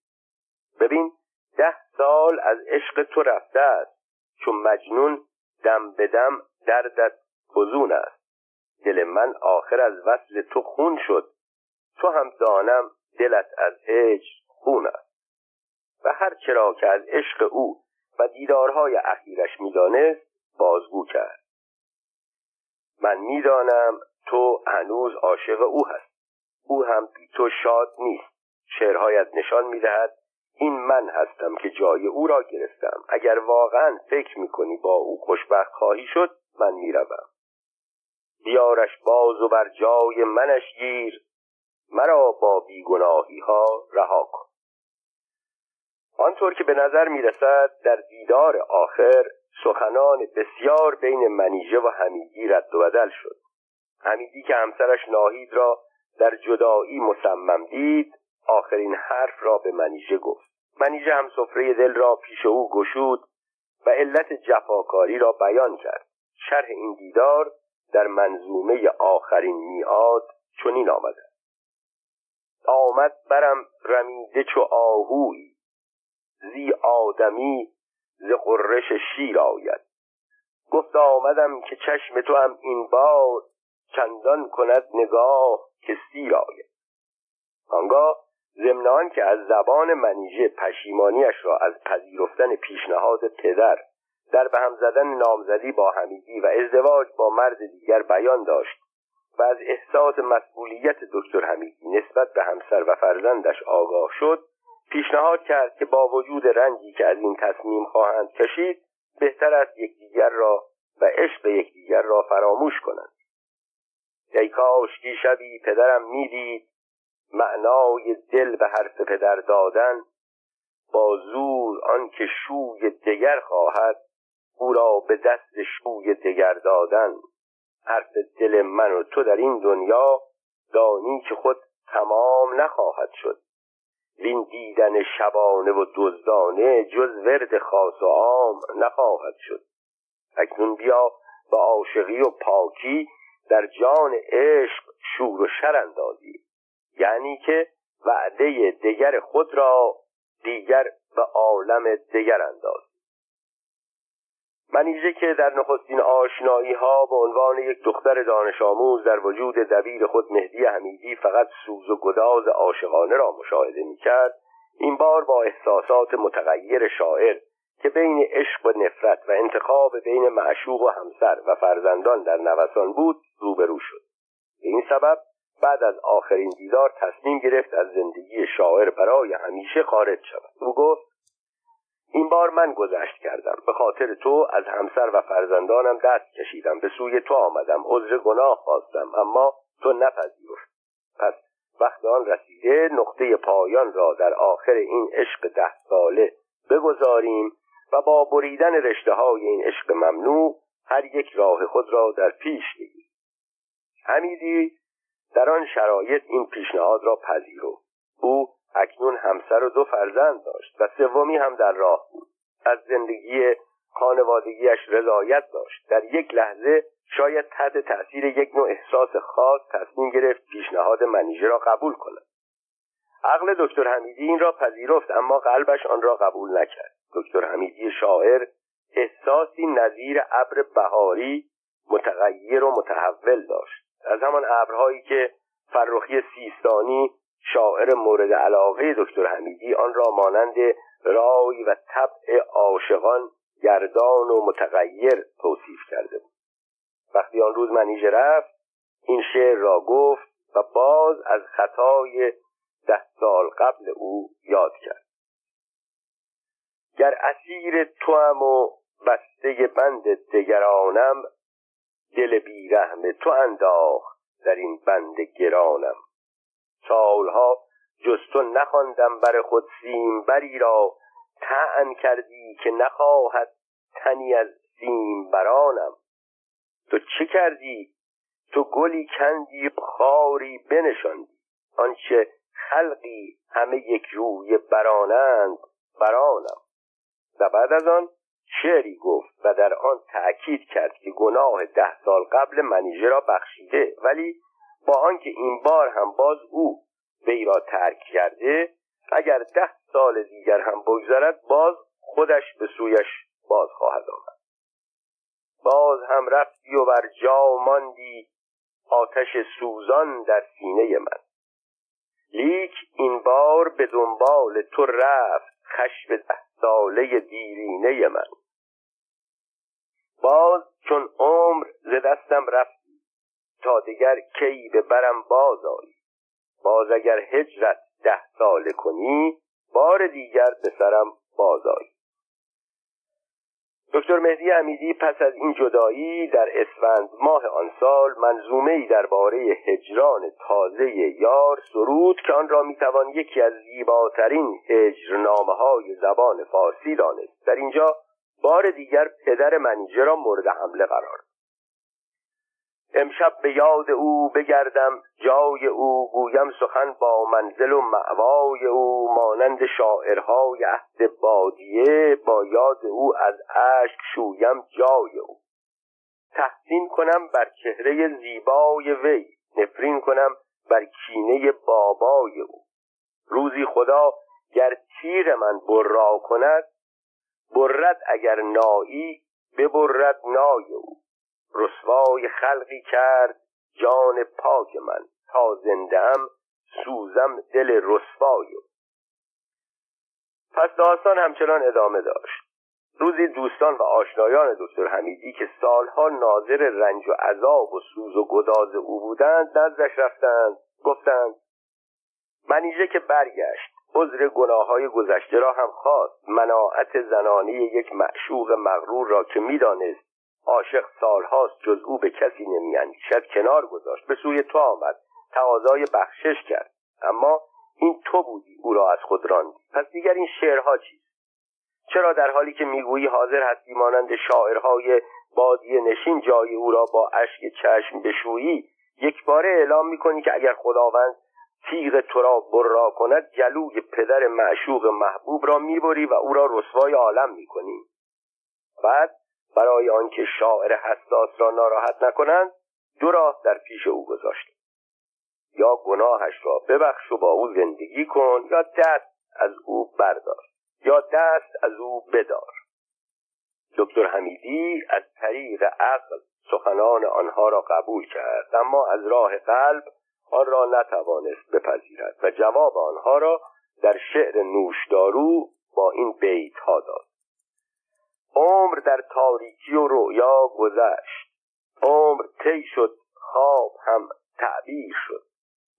ببین ده سال از عشق تو رفته است چون مجنون دم به دم دردت فزون است. دل من آخر از وصل تو خون شد تو هم دانم دلت از هجر خون است. و هر چرا که از عشق او و دیدارهای اخیرش می‌دانست بازگو کرد. من می‌دانم تو هنوز عاشق او هست او هم بی تو شاد نیست. شعرهایت نشان می‌دهد این من هستم که جای او را گرفتم. اگر واقعا فکر می‌کنی با او خوشبخت خواهی شد من می‌روم. بیارش باز و بر جای منش گیر. مرا با بیگناهی ها رها کن. آنطور که به نظر می‌رسد در دیدار آخر سخنان بسیار بین منیژه و حمیدی رد و بدل شد. حمیدی که همسرش ناهید را در جدایی مصمم دید آخرین حرف را به منیژه گفت. منیژه هم سفره دل را پیش او گشود و علت جفاکاری را بیان کرد. شرح این دیدار در منظومه آخرین میعاد چنین آمده. آمد برم رمیده چو آهوی زی آدمی ز قررش شیر آید. گفت آمدم که چشم تو هم این بار چندان کند نگاه که سیر آید. آنگاه ضمن که از زبان منیژه پشیمانیش را از پذیرفتن پیشنهاد پدر در به هم زدن نامزدی با حمیدی و ازدواج با مرد دیگر بیان داشت و از احساس مسئولیت دکتر حمیدی نسبت به همسر و فرزندش آگاه شد پیشنهاد کرد که با وجود رنجی که از این تصمیم خواهند کشید بهتر است یکدیگر را و عشق یکدیگر را فراموش کنند. ای کاشکی شبی پدرم می‌دید معنای دل به حرف پدر دادن با زور آنکه شوی دگر خواهد او را به دست شوی دگر دادن. حرف دل من و تو در این دنیا دانی که خود تمام نخواهد شد. وین دیدن شبانه و دزدانه جز ورد خاص و عام نخواهد شد. اکنون بیا به عاشقی و پاکی در جان عشق شور و شر اندازی. یعنی که وعده دگر خود را دیگر به عالم دگر انداز. منیژه که در نخستین آشنایی ها به عنوان یک دختر دانش آموز در وجود دبیر خود مهدی حمیدی فقط سوز و گداز عاشقانه را مشاهده می کرد این بار با احساسات متغیر شاعر که بین عشق و نفرت و انتخاب بین معشوق و همسر و فرزندان در نوسان بود روبرو شد. به این سبب بعد از آخرین دیدار تصمیم گرفت از زندگی شاعر برای همیشه خارج شود. او گفت این بار من گذشت کردم. به خاطر تو از همسر و فرزندانم دست کشیدم. به سوی تو آمدم. عذر گناه خواستم. اما تو نپذیرفت. پس وقت آن رسیده نقطه پایان را در آخر این عشق ده ساله بگذاریم و با بریدن رشته های این عشق ممنوع هر یک راه خود را در پیش بگیریم. حمیدی در آن شرایط این پیشنهاد را پذیرفت او اکنون همسر و دو فرزند داشت و سومی هم در راه بود. از زندگی خانوادگیش رضایت داشت. در یک لحظه شاید تحت تأثیر یک نوع احساس خاص تصمیم گرفت پیشنهاد منیژه را قبول کند. عقل دکتر حمیدی این را پذیرفت اما قلبش آن را قبول نکرد. دکتر حمیدی شاعر احساسی نظیر ابر بهاری متغیر و متحول داشت. از همان ابرهایی که فرخی سیستانی شاعر مورد علاقه دکتر حمیدی آن را مانند رای و طبع عاشقان گردان و متغیر توصیف کرده بود. وقتی آن روز منیژه رفت این شعر را گفت و باز از خطای ده سال قبل او یاد کرد. گر اسیر توام و بسته بند دگرانم دل بیرحم تو انداخت در این بند گرانم. سالها جز تو نخواندم بر خود سیم بری را. تعن کردی که نخواهد تنی از سیم برانم تو چه کردی؟ تو گلی کندی خاری بنشاندی. آنچه خلقی همه یک روی برانند برانم. و بعد از آن شعری گفت و در آن تأکید کرد که گناه ده سال قبل منیژه را بخشیده ولی با آنکه این بار هم باز او وی را ترک کرده اگر ده سال دیگر هم بگذرد باز خودش به سویش باز خواهد آمد. باز هم رفتی و بر جا ماندی آتش سوزان در سینه من. لیک این بار به دنبال تو رفت خشم ده. ساله دیرینه من. باز چون عمر ز دستم رفتی تا دیگر کی به برم باز آیی. باز اگر هجرت ده ساله کنی بار دیگر به سرم باز آیی. دکتر مهدی امیدی پس از این جدایی در اسفند ماه آن سال منظومه ای درباره هجران تازه یار سرود که آن را می‌توان یکی از زیباترین هجرنامه های زبان فارسی دانست. در اینجا بار دیگر پدر منیجه را مورد حمله قرار امشب به یاد او بگردم جای او گویم سخن با منزل و معوای او مانند شاعرهای عهد بادیه با یاد او از اشک شویم جای او. تحسین کنم بر چهره زیبای وی نفرین کنم بر کینه بابای او. روزی خدا گر تیر من برا کند برد اگر نایی ببرد نای او. رسوای خلقی کرد جان پاک من. تا زندم سوزم دل رسوای. پس داستان همچنان ادامه داشت. روزی دوستان و آشنایان دکتر حمیدی که سالها ناظر رنج و عذاب و سوز و گداز او بودند نزدش رفتند. گفتند منیژه که برگشت عذر گناه های گذشته را هم خواست. مناعت زنانه یک معشوق مغرور را که می‌دانست عاشق سالهاست جز او به کسی نمیاندیشد کنار گذاشت. به سوی تو آمد. تقاضای بخشش کرد. اما این تو بودی. او را از خود راندی. پس دیگر این شعرها چیست؟ چرا در حالی که می‌گویی حاضر هستی مانند شاعرهای بادی نشین جای او را با اشک چشم بشویی یک باره اعلام می‌کنی که اگر خداوند تیغ تو را برا کند جلوی پدر معشوق محبوب را می‌بری و او را رسوای عالم می‌کنی. بعد برای آنکه شاعر حساس را ناراحت نکنند دو راه در پیش او گذاشت. یا گناهش را ببخش و با او زندگی کن یا دست از او بردار. یا دست از او بدار. دکتر حمیدی از طریق عقل سخنان آنها را قبول کرد اما از راه قلب آن را نتوانست بپذیرد و جواب آنها را در شعر نوشدارو با این بیت ها داد. عمر در تاریکی و رؤیا گذشت. عمر طی شد خواب هم تعبیر شد.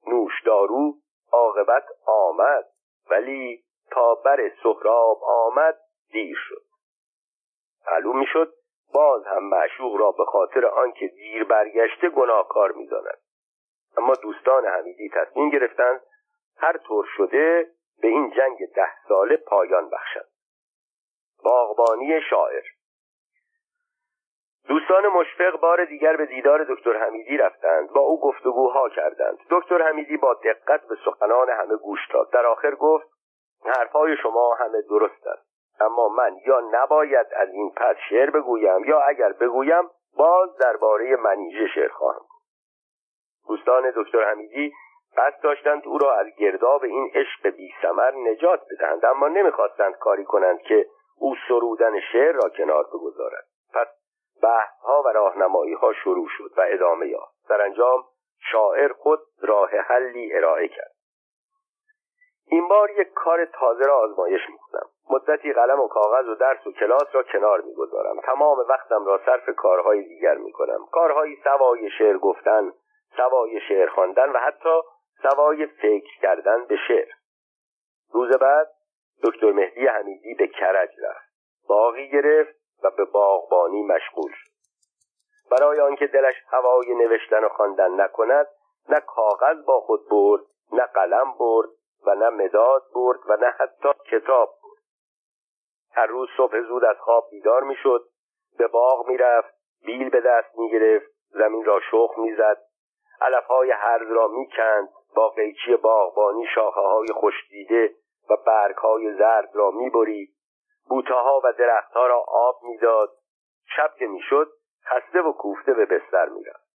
نوشدارو عاقبت آمد ولی تا بر سهراب آمد دیر شد. معلوم می‌شد باز هم معشوق را به خاطر آنکه دیر برگشته گناهکار می‌داند. اما دوستان حمیدی تصمیم گرفتند هر طور شده به این جنگ ده ساله پایان بخشند. باغبانی شاعر. دوستان مشفق بار دیگر به دیدار دکتر حمیدی رفتند. با او گفتگوها کردند. دکتر حمیدی با دقت به سخنان همه گوش داد. در آخر گفت حرفهای شما همه درست است. اما من یا نباید از این پس شعر بگویم یا اگر بگویم باز درباره منیژه شعر خواهم دوستان دکتر حمیدی قصد داشتند او را از گرداب این عشق بی سمر نجات بدهند. اما نمی‌خواستند کاری کنند که او سرودن شعر را کنار بگذارد. پس بحثها و راهنمایی ها شروع شد و ادامه یافت. انجام شاعر خود راه حلی ارائه کرد. این بار یک کار تازه را آزمایش می‌کنم. مدتی قلم و کاغذ و درس و کلاس را کنار می‌گذارم. تمام وقتم را صرف کارهای دیگر می‌کنم. کارهایی سوای شعر گفتن سوای شعر خواندن و حتی سوای فکر کردن به شعر. روز بعد دکتر مهدی حمیدی به کرج رفت. باقی گرفت و به باغبانی مشغول شد. برای آنکه دلش هوای نوشتن و خواندن نکند نه کاغذ با خود برد نه قلم برد و نه مداد برد و نه حتی کتاب برد. هر روز صبح زود از خواب بیدار می‌شد به باغ می‌رفت بیل به دست می‌گرفت زمین را شخ می‌زد علفهای هرز را می‌کند با قیچی باغبانی شاخه های خوشدیده و برگ های زرد را می‌برید. بوتاها و درختها را آب می‌داد. شب که می‌شد خسته و کوفته به بستر می‌رفت.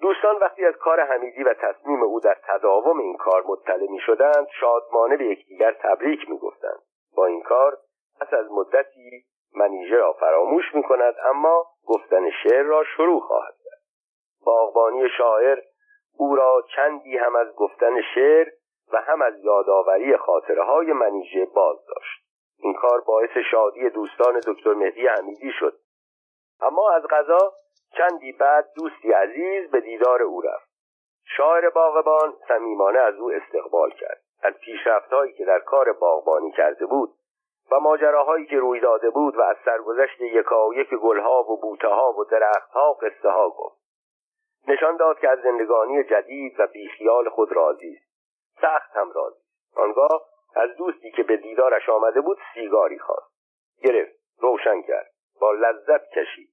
دوستان وقتی از کار حمیدی و تصمیم او در تداوم این کار مطلع می شدند شادمانه به یکدیگر تبریک می گفتند. با این کار پس از مدتی منیژه را فراموش می کند اما گفتن شعر را شروع خواهد کرد. باغبانی شاعر او را چندی هم از گفتن شعر و هم از یادآوری خاطره های منیژه باز داشت. این کار باعث شادی دوستان دکتر مهدی حمیدی شد. اما از غذا چندی بعد دوستی عزیز به دیدار او رفت. شاعر باغبان صمیمانه از او استقبال کرد. از پیشرفتهایی که در کار باغبانی کرده بود و ماجراهایی که روی داده بود و از سرگذشت یکایک گلها و بوتهها و درختها قصه ها گفت. نشان داد که از زندگانی جدید و بیخیال خود راضی است. سخت هم راضی آنگاه از دوستی که به دیدارش آمده بود سیگاری خواست. گرفت روشن کرد با لذت کشید.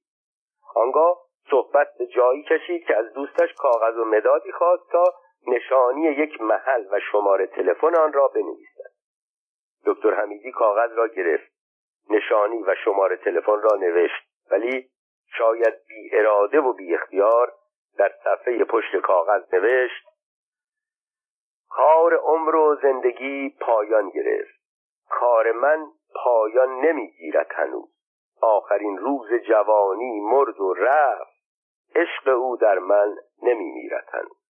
آنگاه صحبت به جایی کشید که از دوستش کاغذ و مدادی خواست تا نشانی یک محل و شماره تلفن آن را بنویسد. دکتر حمیدی کاغذ را گرفت نشانی و شماره تلفن را نوشت ولی شاید بی اراده و بی اختیار در صفحه پشت کاغذ نوشت کار عمر و زندگی پایان گرفت. کار من پایان نمی‌گیرد هنوز. آخرین روز جوانی مرد و رفت. عشق او در من نمیمیرد هنوز.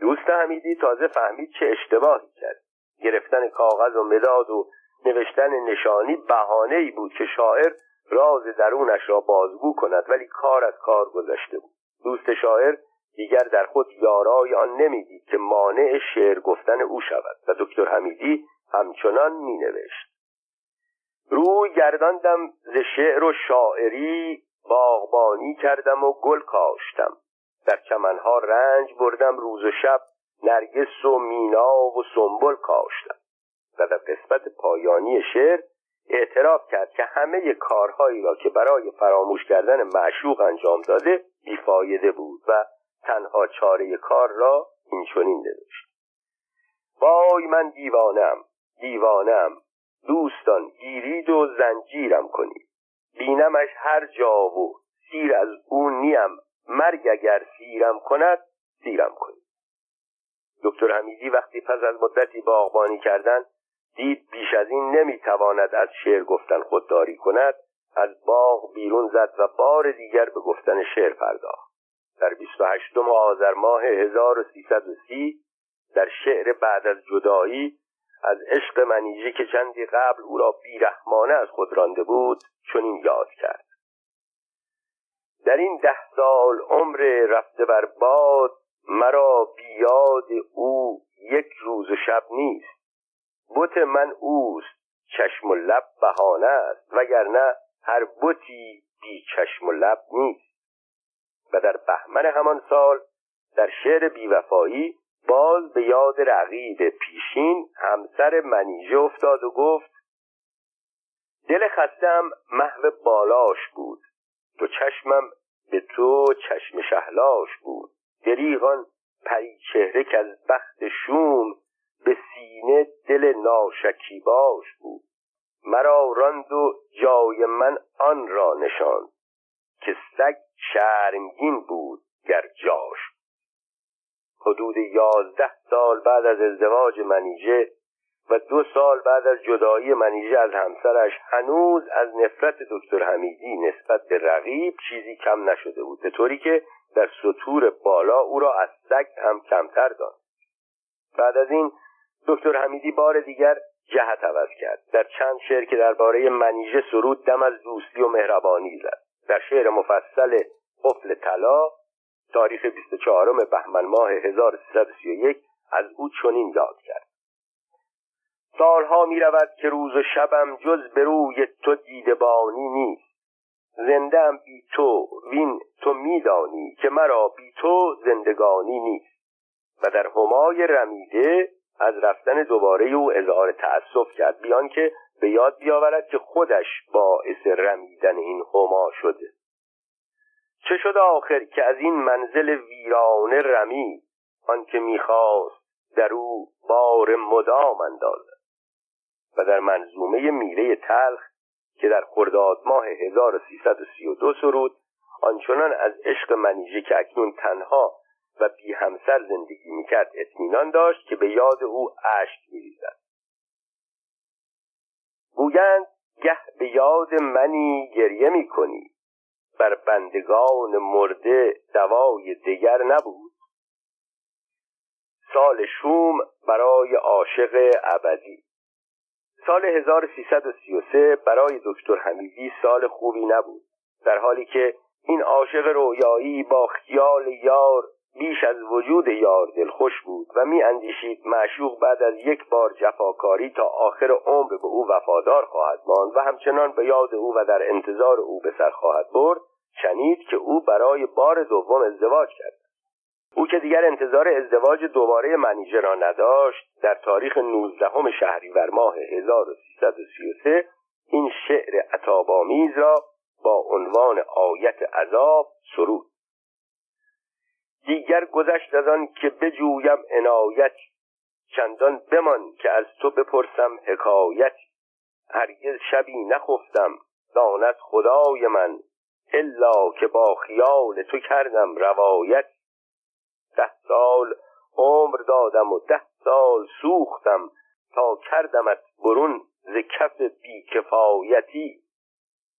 دوست حمیدی تازه فهمید چه اشتباهی کرد. گرفتن کاغذ و مداد و نوشتن نشانی بهانه ای بود که شاعر راز درونش را بازگو کند ولی کار از کار گذشته بود. دوست شاعر دیگر در خود یارای آن نمی‌دید که مانع شعر گفتن او شود و دکتر حمیدی همچنان می نوشت روی گرداندم ز شعر و شاعری باغبانی کردم و گل کاشتم. در چمنها رنج بردم روز و شب نرگس و مینا و سنبل کاشتم. و در قسمت پایانی شعر اعتراف کرد که همه کارهایی را که برای فراموش کردن معشوق انجام داده بیفایده بود و تنها چاره کار را این چنین نوشت. وای من دیوانم دیوانم دوستان گیرید و زنجیرم کنید. بینمش هر جا و سیر از او نیم. مرگ اگر سیرم کند سیرم کنید. دکتر حمیدی وقتی پس از مدتی باغبانی کردن دید بیش از این نمی‌تواند از شعر گفتن خودداری کند از باغ بیرون زد و بار دیگر به گفتن شعر پرداخت. در 28 آذر ماه 1330 در شعر بعد از جدایی از عشق منیژه که چندی قبل او را بیرحمانه از خود رانده بود چنین یاد کرد. در این ده سال عمر رفته بر باد مرا بیاد او یک روز و شب نیست. بت من اوست چشم و لب بهانه است وگرنه هر بتی بی چشم و لب نیست. و در بهمن همان سال در شعر بیوفایی باز به یاد رقیب پیشین همسر منیژه افتاد و گفت دل خستم محو بالاش بود تو چشمم به تو چشم شهلاش بود. دریغان پری چهره که از بخت شوم به سینه دل ناشکیباش بود. مرا راند و جای من آن را نشاند که سگ شرمگین بود گر جاش. حدود یازده سال بعد از ازدواج منیژه و دو سال بعد از جدایی منیژه از همسرش هنوز از نفرت دکتر حمیدی نسبت به رقیب چیزی کم نشده بود به طوری که در سطور بالا او را از سگ هم کمتر داد. بعد از این دکتر حمیدی بار دیگر جهت عوض کرد. در چند شعر که درباره منیژه سرود دم از دوستی و مهربانی زد. در شعر مفصل قفل طلا تاریخ 24 بهمن ماه 1331 از او چنین یاد کرد. سالها می رود که روز و شبم جز به روی تو دیدبانی نیست. زنده بی تو وین تو میدانی که مرا بی تو زندگانی نیست. و در همای رمیده از رفتن دوباره او اظهار تأسف کرد. بیان که به یاد بیاورد که خودش باعث رمیدن این هما شده. چه شد آخر که از این منزل ویرانه رمی آنکه می‌خواست در او بار مدام اندازد و در منظومه میله تلخ که در خرداد ماه 1332 سرود آنچنان از عشق منیژه که اکنون تنها و بی همسر زندگی می‌کرد اطمینان داشت که به یاد او اشک میریزد. گویند گه به یاد منی گریه می‌کنی. بر بندگان مرده دوای دیگر نبود. سال شوم برای عاشق ابدی. سال 1333 برای دکتر حمیدی سال خوبی نبود. در حالی که این عاشق رویایی با خیال یار بیش از وجود یار دلخوش بود و می اندیشید معشوق بعد از یک بار جفاکاری تا آخر عمر به او وفادار خواهد ماند و همچنان به یاد او و در انتظار او به سر خواهد برد شنید که او برای بار دوم ازدواج کرد. او که دیگر انتظار ازدواج دوباره منیژه را نداشت در تاریخ 19 شهریور ماه 1333 این شعر عطابامیز را با عنوان آیت عذاب سرود. دیگر گذشت از آن که بجویم عنایت چندان بمان که از تو بپرسم حکایت. هرگز شبی نخفتم داند خدای من الا که با خیال تو کردم روایت. ده سال عمر دادم و ده سال سوختم تا کردمت برون ز کف بیکفایتی.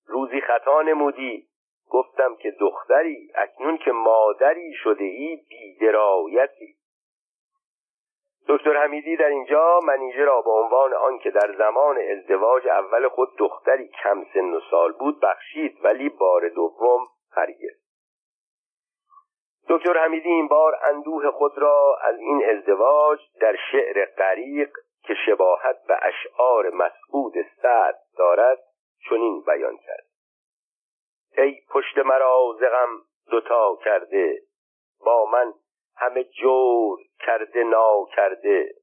روزی خطا نمودی گفتم که دختری اکنون که مادری شده ای بیدرایتی دکتر حمیدی در اینجا منیژه را به عنوان آنکه در زمان ازدواج اول خود دختری کم سن و سال بود بخشید ولی بار دوم هرگز دکتر حمیدی این بار اندوه خود را از این ازدواج در شعر غریق که شباهت به اشعار مسعود سعد دارد چنین بیان کرد. ای پشت مرا زغم دوتا کرده با من همه جور کرده نا کرده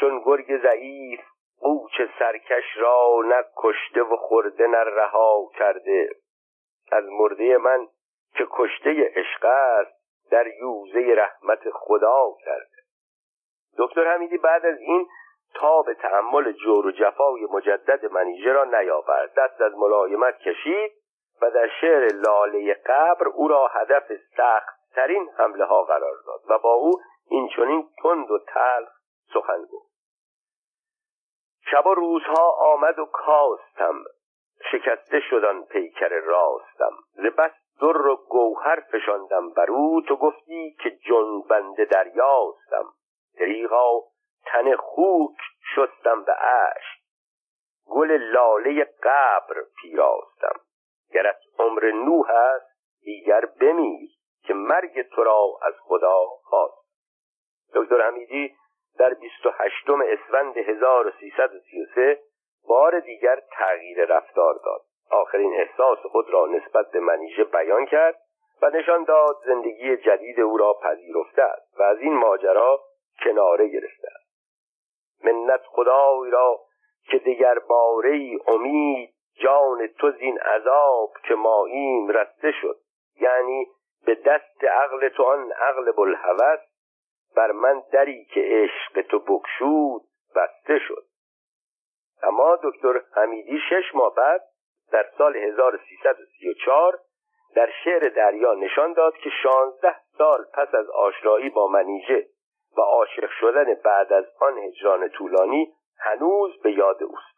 چون گرگ ضعیف قوچ سرکش را نه کشته و خورده نه رها کرده. از مرده من که کشته عشق است در یوزه رحمت خدا کرده. دکتر حمیدی بعد از این تا به تحمل جور و جفای مجدد منیژه را نیاورد. دست از ملایمت کشید. و در شعر لاله قبر او را هدف سخت ترین حمله ها قرار داد و با او این چنین تند و تلخ سخن گفت. شب و روزها آمد و کاستم شکسته شدن پیکر راستم. ز بس در و گوهر فشاندم بر او تو گفتی که جنبنده دریاستم. دریغا تن خوک شستم به اش گل لاله قبر پیراستم. گرت عمر نوح است دیگر بمیر که مرگ تو را از خدا خواست. دکتر حمیدی در 28 اسفند 1333 بار دیگر تغییر رفتار داد. آخرین احساس خود را نسبت به منیژه بیان کرد و نشان داد زندگی جدید او را پذیرفته است و از این ماجرا کناره گرفته است. منت خدای را که دگر باره امید جان تو زین عذاب که ماییم رسته شد. یعنی به دست عقل تو آن عقل بلحوث بر من دری که عشق تو بکشود بسته شد. اما دکتر حمیدی شش ماه بعد در سال 1334 در شعر دریا نشان داد که 16 سال پس از آشنایی با منیژه و عاشق شدن بعد از آن هجران طولانی هنوز به یاد اوست.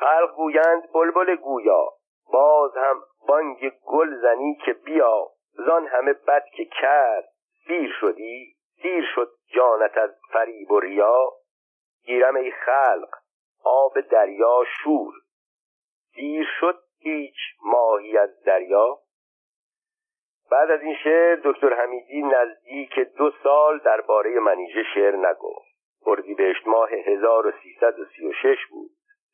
خلق گویند بلبل گویا باز هم بانگ گل زنی که بیا زان همه بد که کرد سیر شدی سیر شد جانت از فریب و ریا. گیرم ای خلق آب دریا شور سیر شد هیچ ماهی از دریا. بعد از این شعر دکتر حمیدی نزدیک دو سال درباره منیژه شعر نگفت. اردیبهشت ماه 1336 بود.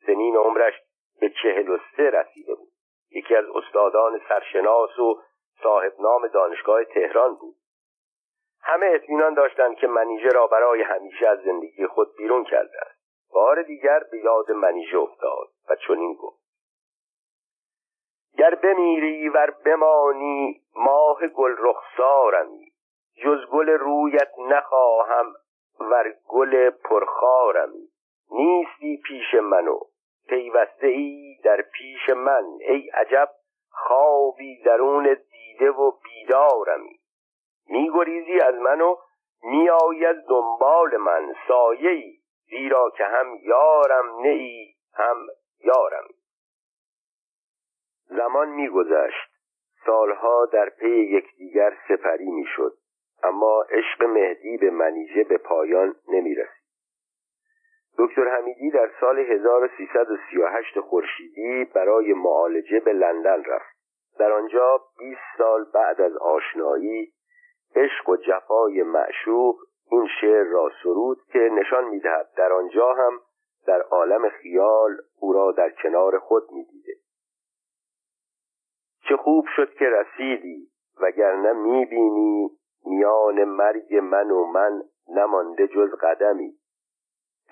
سنین عمرش به چهل و سه رسیده بود. یکی از استادان سرشناس و صاحب نام دانشگاه تهران بود. همه اطمینان داشتند که منیژه را برای همیشه از زندگی خود بیرون کرده است. بار دیگر به یاد منیژه افتاد و چنین گفت. گر بمیری ور بمانی ماه گل رخسارمی جز گل رویت نخواهم ور گل پرخارمی نیستی پیش منو. پیوسته ای در پیش من ای عجب خوابی درون دیده و بیدارمی. میگریزی از من و میآیی از دنبال من سایه ای زیرا که هم یارم نه هم یارم زمان میگذشت. سالها در پی یکدیگر سپری می‌شد اما عشق مهدی به منیژه به پایان نمی‌رسید. دکتر حمیدی در سال 1338 خورشیدی برای معالجه به لندن رفت. در آنجا 20 سال بعد از آشنایی عشق و جفای معشوق این شعر را سرود که نشان می‌دهد در آنجا هم در عالم خیال او را در کنار خود می‌دیده. چه خوب شد که رسیدی وگرنه می‌بینی میان مرگ من و من نمانده جز قدمی.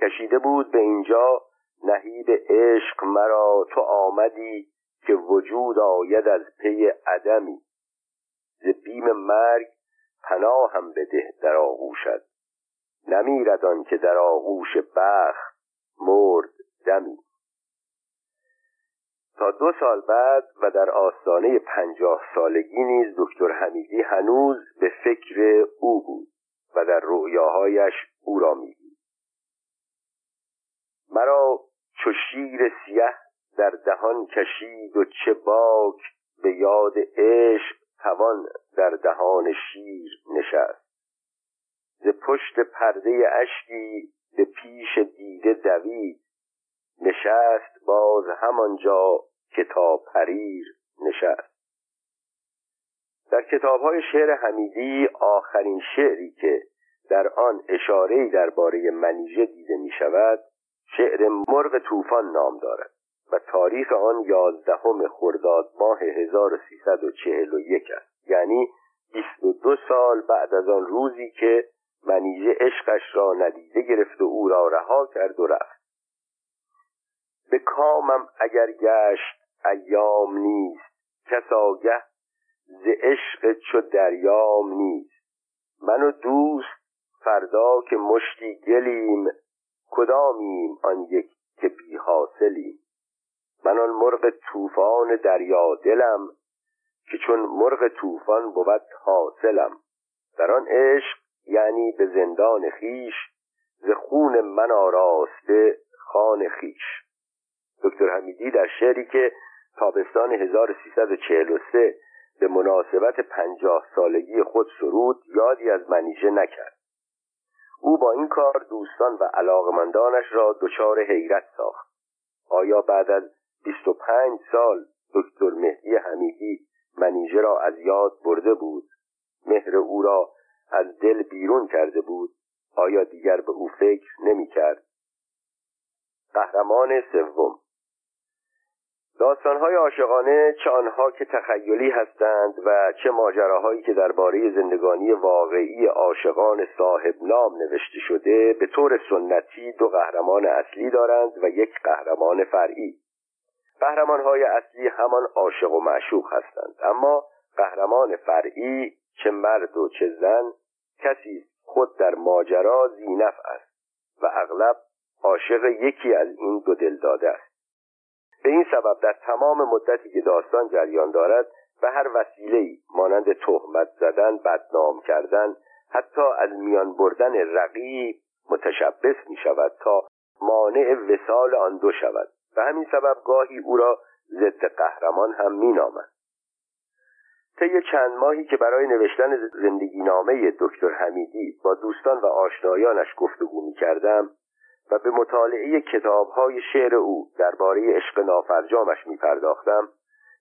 کشیده بود به اینجا نهیب عشق مرا تو آمدی که وجود آید از پی عدمی. ز بیم مرگ پناهم بده در آغوشت. نمیرد آن که در آغوش بخت مرد دمی. تا دو سال بعد و در آستانه پنجاه سالگی نیز دکتر حمیدی هنوز به فکر او بود و در رؤیاهایش او را می‌دید. مرا چو شیر سیه در دهان کشید و چه باک به یاد عشق توان در دهان شیر نشست. ز پشت پرده اشکی به پیش دیده دوید. نشست باز همانجا که تا پریر نشست. در کتابهای شعر حمیدی آخرین شعری که در آن اشاره‌ای درباره منیژه دیده می شود شعر مرغ طوفان نام دارد و تاریخ آن یازدهم خرداد ماه 1341 است. یعنی 22 سال بعد از آن روزی که منیژه عشقش را ندیده گرفت و او را رها کرد و رفت. به کامم اگر گشت ایام نیست. کس آگه ز عشق چو دریام نیست. من و دوست فردا که مشتی گلیم کدامیم آن یک که بی حاصلیم؟ من آن مرغ طوفان دریا دلم که چون مرغ طوفان بود حاصلم. در آن عشق یعنی به زندان خیش ز خون من آراسته خان خیش. دکتر حمیدی در شعری که تابستان 1343 به مناسبت پنجاه سالگی خود سرود یادی از منیژه نکرد. او با این کار دوستان و علاقمندانش را دچار حیرت ساخت. آیا بعد از 25 سال دکتر مهدی حمیدی منیژه را از یاد برده بود؟ مهر او را از دل بیرون کرده بود؟ آیا دیگر به او فکر نمی کرد قهرمان سوم داستانهای عاشقانه چه آنها که تخیلی هستند و چه ماجراهایی که درباره زندگانی واقعی عاشقان صاحب نام نوشته شده به طور سنتی دو قهرمان اصلی دارند و یک قهرمان فرعی. قهرمانهای اصلی همان عاشق و معشوق هستند اما قهرمان فرعی چه مرد و چه زن کسی خود در ماجرا زینف است و اغلب عاشق یکی از این دو دلداده است. به این سبب در تمام مدتی که داستان جریان دارد به هر وسیله مانند تهمت زدن بدنام کردن حتی از میان بردن رقیب متشبس می شود تا مانع وسال آن دو شود و همین سبب گاهی او را ضد قهرمان هم می نامد. طی چند ماهی که برای نوشتن زندگی نامه دکتر حمیدی با دوستان و آشنایانش گفتگو می کردم و به مطالعه کتابهای شعر او درباره عشق نافرجامش می پرداختم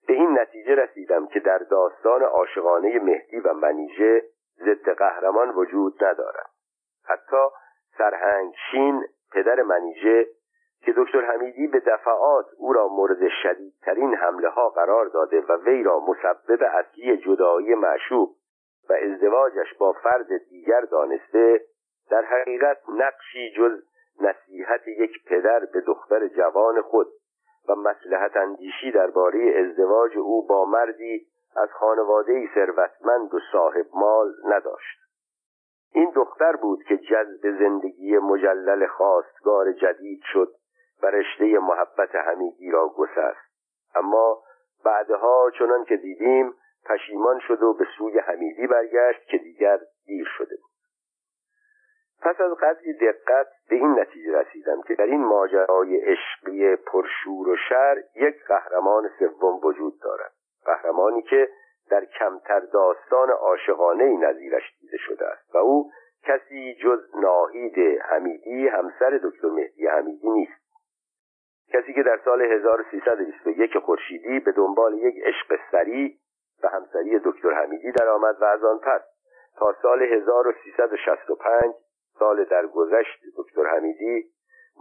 به این نتیجه رسیدم که در داستان عاشقانه مهدی و منیژه ضد قهرمان وجود ندارد. حتی سرهنگ شین پدر منیژه که دکتر حمیدی به دفعات او را مورد شدیدترین حمله ها قرار داده و وی را مسبب اصلی جدایی معشوق و ازدواجش با فرد دیگر دانسته در حقیقت نقشی جز نصیحت یک پدر به دختر جوان خود و مسلحت اندیشی درباره ازدواج او با مردی از خانواده ثروتمند و صاحب مال نداشت. این دختر بود که جذب زندگی مجلل خواستگار جدید شد و رشته محبت حمیدی را گسست. اما بعدها چنان که دیدیم پشیمان شد و به سوی حمیدی برگشت که دیگر دیر شده بود. پس از قدری دقت به این نتیجه رسیدم که در این ماجرای عشقی پرشور و شر یک قهرمان سوم وجود دارد. قهرمانی که در کمتر داستان عاشقانه نظیرش دیده شده است و او کسی جز ناهید حمیدی همسر دکتر مهدی حمیدی نیست. کسی که در سال 1321 خورشیدی به دنبال یک عشق سری و همسری دکتر حمیدی درآمد و از آن پس تا سال 1365 سال در گذشت دکتر حمیدی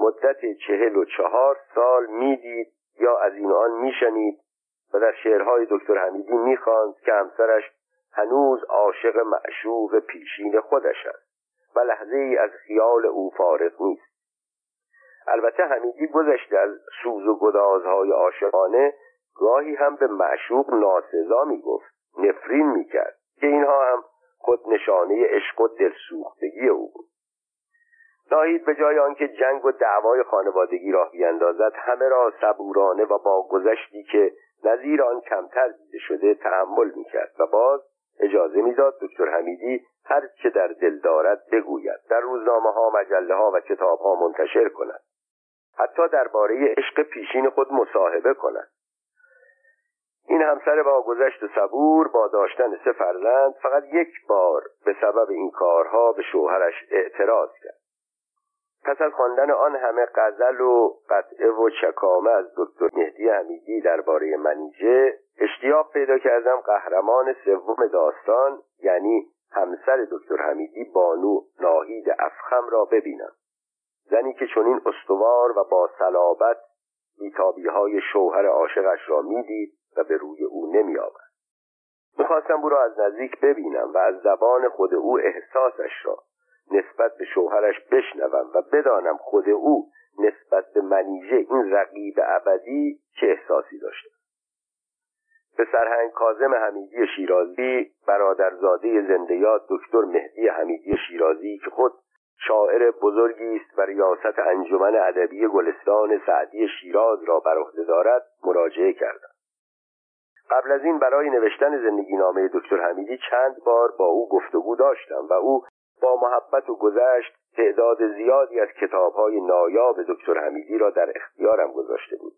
مدت چهل و چهار سال می‌دید یا از این آن میشنید و در شعرهای دکتر حمیدی می‌خواند که همسرش هنوز عاشق معشوق پیشین خودش است و لحظه ای از خیال او فارغ نیست. البته حمیدی گذشته از سوز و گدازهای عاشقانه گاهی هم به معشوق ناسزا می‌گفت نفرین می‌کرد که اینها هم خود نشانه عشق و دلسوختگی او بود. ناهید به جای آنکه جنگ و دعوای خانوادگی راه بیاندازد همه را صبورانه و با گذشتی که نظیر آن کمتر دیده شده تحمل می‌کرد و باز اجازه می‌داد دکتر حمیدی هر چه در دل دارد بگوید. در روزنامه ها مجله ها و کتاب ها منتشر کند. حتی درباره عشق پیشین خود مصاحبه کند. این همسر با گذشت صبور با داشتن سه فرزند فقط یک بار به سبب این کارها به شوهرش اعتراض کرد. پس از خواندن آن همه غزل و قطعه و چکامه از دکتر مهدی حمیدی درباره منیجه اشتیاق پیدا کردم قهرمان سوم داستان یعنی همسر دکتر حمیدی بانو ناهید افخم را ببینم. زنی که چنین استوار و با صلابت بیتابی های شوهر عاشقش را می‌دید و به روی او نمی آورد می‌خواستم او را از نزدیک ببینم و از زبان خود او احساسش را نسبت به شوهرش بشنوم و بدانم خود او نسبت به منیژه این رقیب ابدی چه احساسی داشته. به سرهنگ کازم حمیدی شیرازی برادرزاده یاد دکتر مهدی حمیدی شیرازی که خود شاعر بزرگی است و ریاست انجمن ادبی گلستان سعدی شیراز را بر عهده دارد مراجعه کردم. قبل از این برای نوشتن زندگی نامه دکتر حمیدی چند بار با او گفتگو داشتم و او با محبت و گذشت تعداد زیادی از کتابهای نایاب دکتر حمیدی را در اختیارم گذاشته بود.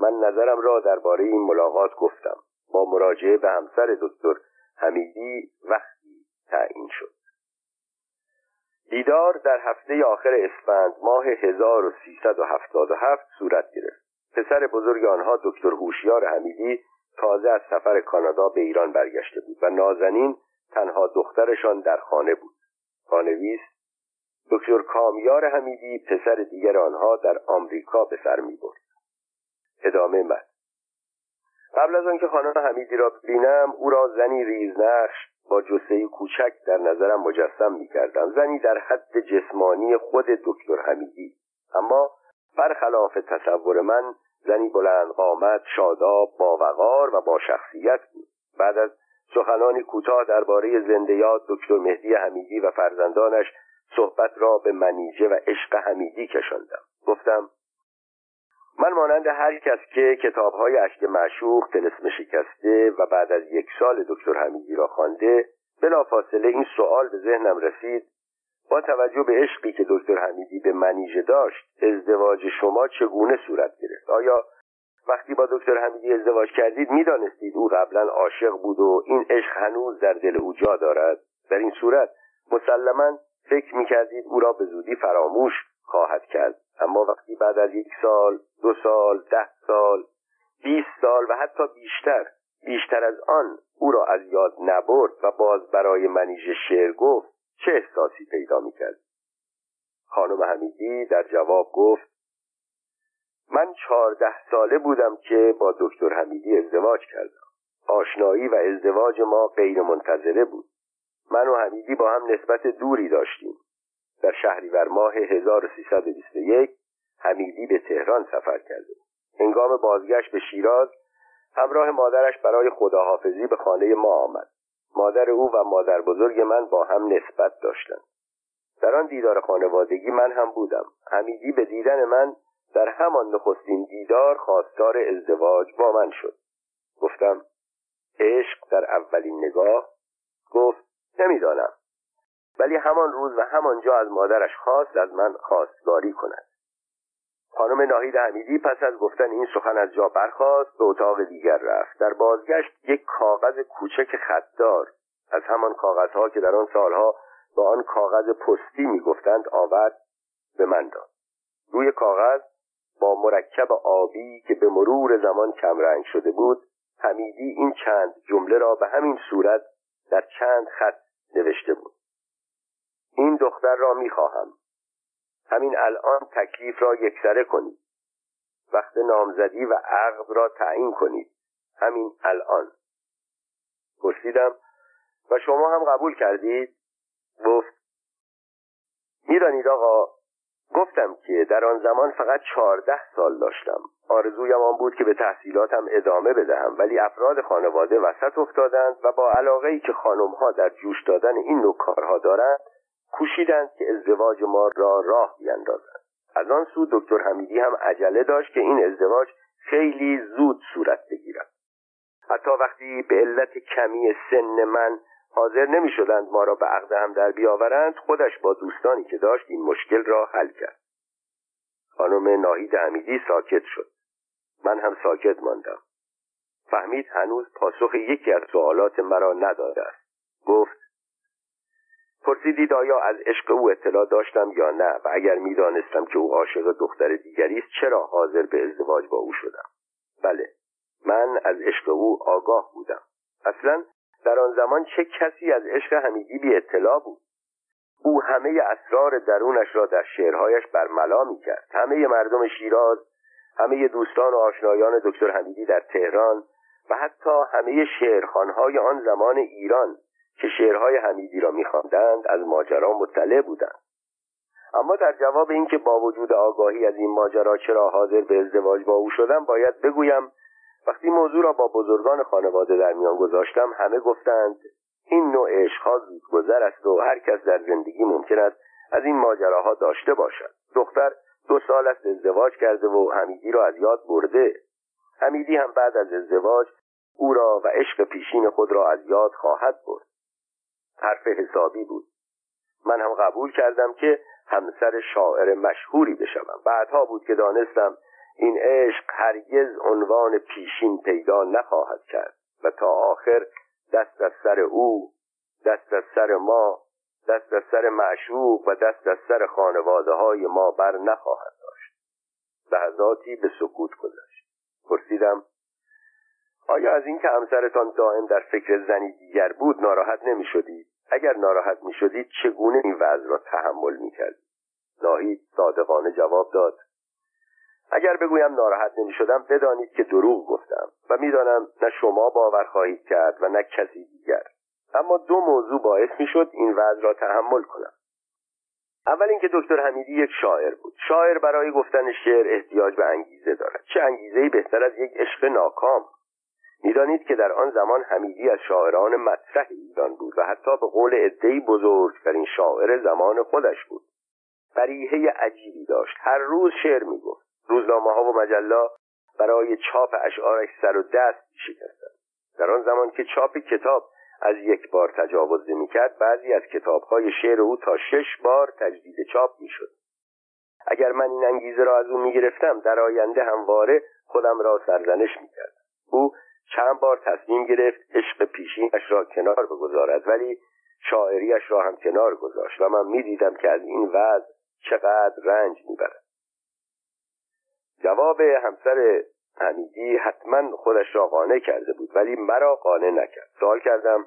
من نظرم را درباره این ملاقات گفتم. با مراجعه به همسر دکتر حمیدی وقتی تعیین شد. دیدار در هفته آخر اسفند ماه 1377 صورت گرفت. پسر بزرگ آنها دکتر هوشیار حمیدی تازه از سفر کانادا به ایران برگشته بود و نازنین تنها دخترشان در خانه بود. پانویس دکتر کامیار حمیدی پسر دیگر آنها در آمریکا به سر می برد. ادامه مد قبل از آنکه خانم حمیدی را ببینم او را زنی ریزنقش با جسه کوچک در نظرم مجسم می کردم. زنی در حد جسمانی خود دکتر حمیدی. اما برخلاف تصور من زنی بلند قامت شاداب باوقار و با شخصیت بود. بعد از سخنانی کوتاه درباره زنده یاد دکتر مهدی حمیدی و فرزندانش صحبت را به منیجه و عشق حمیدی کشاندم. گفتم من مانند هر کس که کتابهای اشک معشوق تلسم شکسته و بعد از یک سال دکتر حمیدی را خوانده بلافاصله این سوال به ذهنم رسید با توجه به عشقی که دکتر حمیدی به منیژه داشت ازدواج شما چگونه صورت گرفت؟ آیا وقتی با دکتر حمیدی ازدواج کردید می‌دانستید او قبلا عاشق بود و این عشق هنوز در دل او جا دارد. در این صورت مسلما فکر می‌کردید او را به زودی فراموش خواهد کرد. اما وقتی بعد از یک سال دو سال ده سال بیست سال و حتی بیشتر بیشتر از آن او را از یاد نبرد و باز برای منیژه شعر گفت چه احساسی پیدا می‌کرد؟ خانم حمیدی در جواب گفت من چهارده ساله بودم که با دکتر حمیدی ازدواج کردم. آشنایی و ازدواج ما غیر منتظره بود. من و حمیدی با هم نسبت دوری داشتیم. در شهریور ماه 1321 حمیدی به تهران سفر کرده هنگام بازگشت به شیراز همراه مادرش برای خداحافظی به خانه ما آمد. مادر او و مادر بزرگ من با هم نسبت داشتند. در آن دیدار خانوادگی من هم بودم. حمیدی به دیدن من در همان نخستین دیدار خواستار ازدواج با من شد. گفتم عشق در اولین نگاه؟ گفت نمی‌دانم. ولی همان روز و همانجا از مادرش خواست از من خواستگاری کند. خانم ناهید حمیدی پس از گفتن این سخن از جا برخاست به اتاق دیگر رفت. در بازگشت یک کاغذ کوچک خطدار از همان کاغذها که در آن سالها با آن کاغذ پستی می‌گفتند آورد به من داد. روی کاغذ با مرکب آبی که به مرور زمان کمرنگ شده بود حمیدی این چند جمله را به همین صورت در چند خط نوشته بود. این دختر را می‌خواهم. همین الان تکلیف را یکسره کنید. وقت نامزدی و عقد را تعیین کنید. همین الان. پرسیدم و شما هم قبول کردید؟ گفت می‌دانید آقا گفتم که در آن زمان فقط چهارده سال داشتم. آرزویم آن بود که به تحصیلاتم ادامه بدهم ولی افراد خانواده وسط افتادند و با علاقه ای که خانمها در جوش دادن این نوع کارها دارند کوشیدند که ازدواج ما را راه بیندازند از آن سو دکتر حمیدی هم عجله داشت که این ازدواج خیلی زود صورت بگیرد. حتی وقتی به علت کمی سن من حاضر نمی شدند ما را به عقد هم در بیاورند خودش با دوستانی که داشت این مشکل را حل کرد. خانم ناهید حمیدی ساکت شد. من هم ساکت ماندم. فهمید هنوز پاسخ یکی از سوالات مرا نداده است. گفت پرسیدید آیا از عشق او اطلاع داشتم یا نه و اگر می‌دانستم که او عاشق دختر دیگری است چرا حاضر به ازدواج با او شدم؟ بله من از عشق او آگاه بودم. اصلا در آن زمان چه کسی از عشق حمیدی بی اطلاع بود؟ او همه اسرار درونش را در شعرهایش برملا می‌کرد. همه مردم شیراز همه دوستان و آشنایان دکتر حمیدی در تهران و حتی همه شعرخانهای آن زمان ایران که شعرهای حمیدی را میخواندند از ماجرا مطلع بودند. اما در جواب اینکه با وجود آگاهی از این ماجرا چرا حاضر به ازدواج با او شدم باید بگویم وقتی موضوع را با بزرگان خانواده در میان گذاشتم همه گفتند این نوع عشقها زودگذر است و هر کس در زندگی ممکن است از این ماجراها داشته باشد. دختر دو سال است ازدواج کرده و حمیدی را از یاد برده. حمیدی هم بعد از ازدواج او را و عشق پیشین خود را از یاد خواهد برد. حرف حسابی بود. من هم قبول کردم که همسر شاعر مشهوری بشوم. بعدها بود که دانستم این عشق هرگز عنوان پیشین پیدا نخواهد کرد و تا آخر دست از سر او دست از سر ما دست از سر معشوق و دست از سر خانواده های ما بر نخواهد داشت لحظاتی به سکوت گذشت پرسیدم آیا از اینکه همسرتان دائم در فکر زنی دیگر بود ناراحت نمی شدید؟ اگر ناراحت می شدید چگونه این وضع را تحمل می کردید؟ ناهید صادقانه جواب داد اگر بگویم ناراحت نمی شدم بدانید که دروغ گفتم و می‌دانم نه شما باور خواهید کرد و نه کسی دیگر. اما دو موضوع باعث می شد این وضع را تحمل کنم. اول اینکه دکتر حمیدی یک شاعر بود. شاعر برای گفتن شعر احتیاج به انگیزه دارد. چه انگیزهای بهتر از یک عشق ناکام. می‌دانید که در آن زمان حمیدی از شاعران مطرح ایران بود و حتی به قول عدهای بزرگترین شاعر زمان خودش بود. فریحه عجیبی داشت. هر روز شعر می‌گفت. روزنامه ها و مجلا برای چاپ اشعارش سر و دست شکستند. در آن زمان که چاپ کتاب از یک بار تجاوز می‌کرد بعضی از کتابهای شعر او تا شش بار تجدید چاپ می‌شد. اگر من این انگیزه را از او می‌گرفتم در آینده همواره خودم را سرزنش می‌کرد او چند بار تصمیم گرفت عشق پیشینش را کنار بگذارد ولی شاعریش را هم کنار گذاشت و من می‌دیدم که از این وضع چقدر رنج می‌برد. جواب همسر حمیدی حتما خودش را قانع کرده بود ولی مرا قانع نکرد. سوال کردم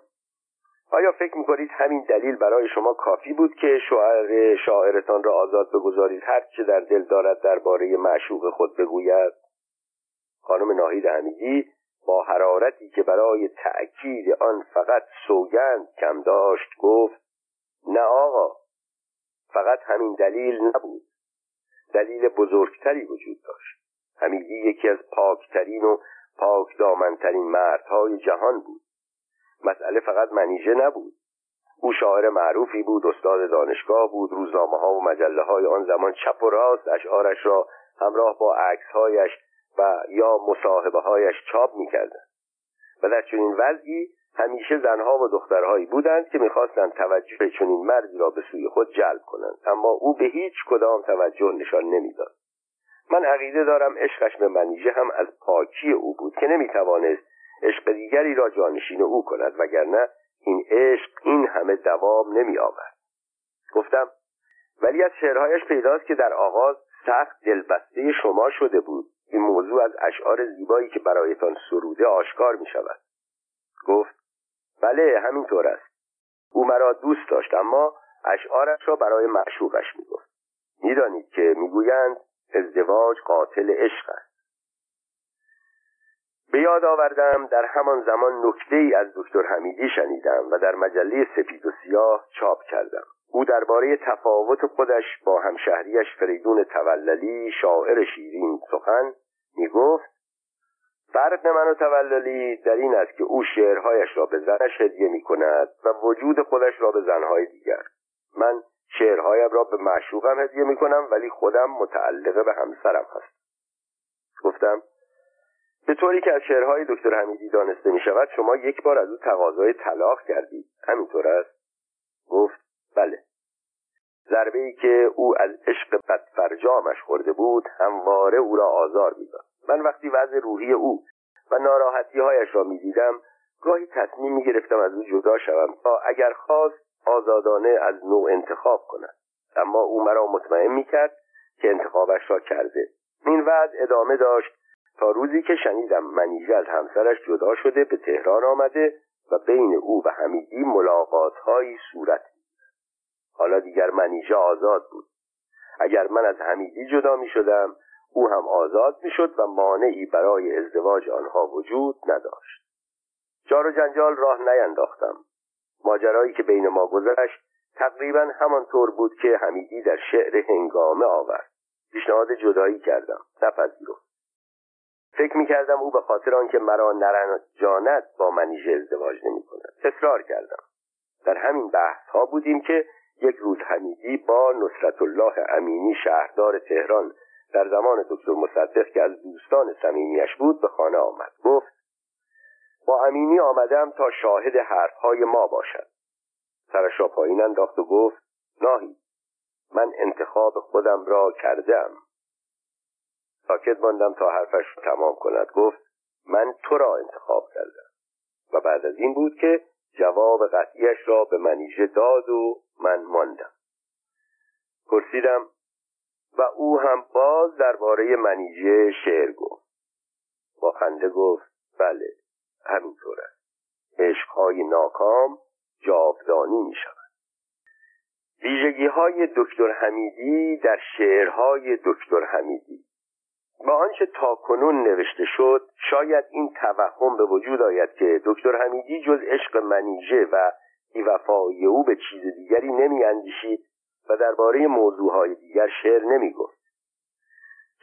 آیا فکر می‌کنید همین دلیل برای شما کافی بود که شاعر شاعرتان را آزاد بگذارید؟ هر چه در دل دارد درباره معشوق خود بگوید. خانم ناهید حمیدی با حرارتی که برای تأکید آن فقط سوگند کم داشت گفت نه آقا فقط همین دلیل نبود. دلیل بزرگتری وجود داشت. حمیدی یکی از پاکترین و پاک دامنترین مردهای جهان بود. مسئله فقط منیژه نبود. او شاعر معروفی بود استاد دانشگاه بود روزنامه ها و مجله های آن زمان چپ و راست اشعارش را همراه با عکسهایش و یا مصاحبه هایش چاپ می‌کردند. و در چنین وضعی همیشه زنها و دخترهایی بودند که می‌خواستند توجه چنین مردی را به سوی خود جلب کنند. اما او به هیچ کدام توجه نشان نمی‌داد. من عقیده دارم عشقش به منیژه هم از پاکی او بود که نمی‌توانست عشق دیگری را جانشین او کند وگرنه این عشق این همه دوام نمی آورد گفتم ولی از شعرهایش پیداست که در آغاز سخت دلبسته شما شده بود. این موضوع از اشعار زیبایی که برایتان سروده آشکار می شود گفت بله همینطور است. او مرا دوست داشت اما اشعارش را برای معشوقش می گفت می‌دانید که می‌گویند ازدواج قاتل عشق است. به یاد آوردم در همان زمان نکته ای از دکتر حمیدی شنیدم و در مجله سپید و سیاه چاپ کردم. او درباره تفاوت خودش با همشهریش فریدون توللی شاعر شیرین سخن می فرق من و توللی در این است که او شعرهایش را به زنش هدیه می کند و وجود خودش را به زنهای دیگر. من شعرهایم را به معشوقم هدیه می کنم ولی خودم متعلقه به همسرم هست گفتم به طوری که از شعرهای دکتر حمیدی دانسته می شود شما یک بار از او تقاضای طلاق کردید. همینطور است؟ گفت بله. ضربه ای که او از عشق بدفرجامش خورده بود همواره او را آزار می‌داد. من وقتی وضع روحی او و ناراحتی هایش را می‌دیدم گاهی تصمیم می گرفتم از او جدا شوم تا اگر خواست آزادانه از نوع انتخاب کند. اما او مرا مطمئن می کرد که انتخابش را کرده. این وضع ادامه داشت تا روزی که شنیدم منیژه از همسرش جدا شده به تهران آمده و بین او و حمیدی ملاقات هایی صورت حالا دیگر منیژه آزاد بود. اگر من از حمیدی جدا می شدم او هم آزاد می شد و مانعی برای ازدواج آنها وجود نداشت. جار و جنجال راه نینداختم. ماجرایی که بین ما گذشت تقریبا همانطور بود که حمیدی در شعر هنگامه آورد. پیشنهاد جدایی کردم. نپذیرفت. فکر می کردم او به خاطر آنکه مرا نرنجاند با منیژه ازدواج نمی کند اصرار کردم. در همین بحث ها بودیم که یک روز حمیدی با نصرت الله امینی شهردار تهران در زمان دکتر مصدق که از دوستان صمیمیش بود به خانه آمد. گفت با امینی آمدم تا شاهد حرفهای ما باشد. سرش را پایین انداخت و گفت ناهی من انتخاب خودم را کردم. ساکت ماندم تا حرفش رو تمام کند. گفت من تو را انتخاب کردم. و بعد از این بود که جواب قطعیش را به منیژه داد و من ماندم. پرسیدم و او هم باز درباره منیژه شعر گفت. با خنده گفت بله همینطور است عشقهای ناکام جاودانی می شود های دکتر حمیدی در شعرهای دکتر حمیدی. با آنچه تا کنون نوشته شد شاید این توهم به وجود آید که دکتر حمیدی جز عشق منیژه و بیوفایی او به چیز دیگری نمی اندیشید و درباره موضوعهای دیگر شعر نمی گفت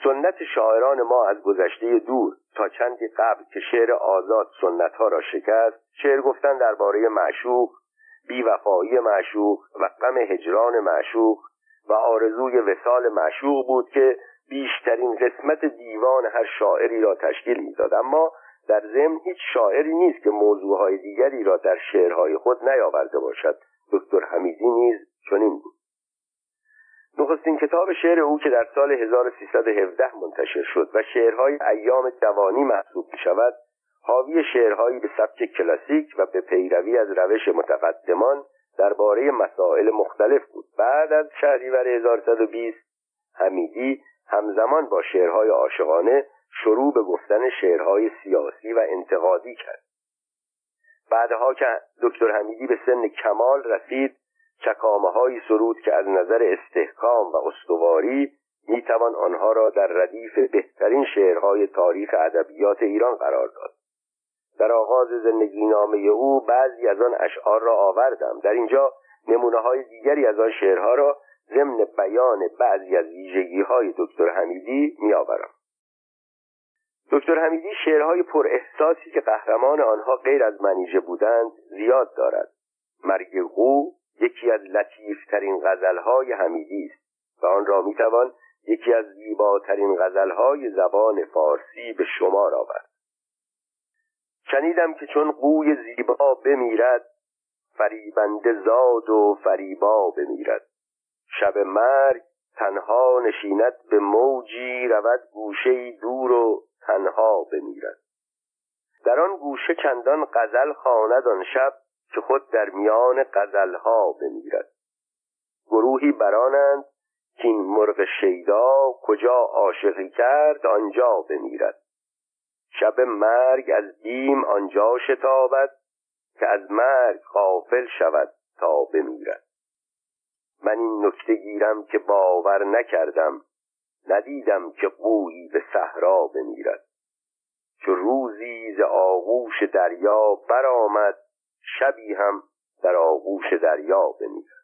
سنت شاعران ما از گذشته دور تا چندی قبل که شعر آزاد سنت ها را شکست شعر گفتن درباره معشوق بیوفایی معشوق و غم هجران معشوق و آرزوی وسال معشوق بود که بیشترین قسمت دیوان هر شاعری را تشکیل می‌داد. اما در ضمن هیچ شاعری نیست که موضوعهای دیگری را در شعرهای خود نیاورده باشد. دکتر حمیدی نیز چنین بود. نخستین کتاب شعر او که در سال 1317 منتشر شد و شعرهای ایام جوانی محسوب می شود حاوی شعرهایی به سبک کلاسیک و به پیروی از روش متقدمان درباره مسائل مختلف بود. بعد از شهریور 1120 حمیدی همزمان با شعرهای عاشقانه شروع به گفتن شعرهای سیاسی و انتقادی کرد. بعدها که دکتر حمیدی به سن کمال رسید چکامه های سرود که از نظر استحکام و استواری می‌توان آنها را در ردیف بهترین شعرهای تاریخ ادبیات ایران قرار داد. در آغاز زندگی نامه او بعضی از آن اشعار را آوردم. در اینجا نمونه های دیگری از آن شعرها را ضمن بیان بعضی از ویژگی های دکتر حمیدی میآورم. دکتر حمیدی شعرهای پر احساسی که قهرمان آنها غیر از منیژه بودند زیاد دارد. مرگ قو یکی از لطیفترین غزلهای حمیدی است و آن را می‌توان یکی از زیباترین غزلهای زبان فارسی به شمار آورد. شنیدم که چون قوی زیبا بمیرد فریبنده زاد و فریبا بمیرد. شب مرگ تنها نشیند به موجی رود گوشه دور و تنها بمیرد. در آن گوشه چندان غزل خواند آن شب که خود در میان غزلها بمیرد. گروهی برانند که این مرغ شیدا کجا عاشقی کرد آنجا بمیرد. شب مرگ از بیم آنجا شتابد که از مرگ غافل شود تا بمیرد. من این نکته گیرم که باور نکردم ندیدم که قویی به صحرا بمیرد. چو روزی ز آغوش دریا برآمد شبی هم در آغوش دریا بمیرد.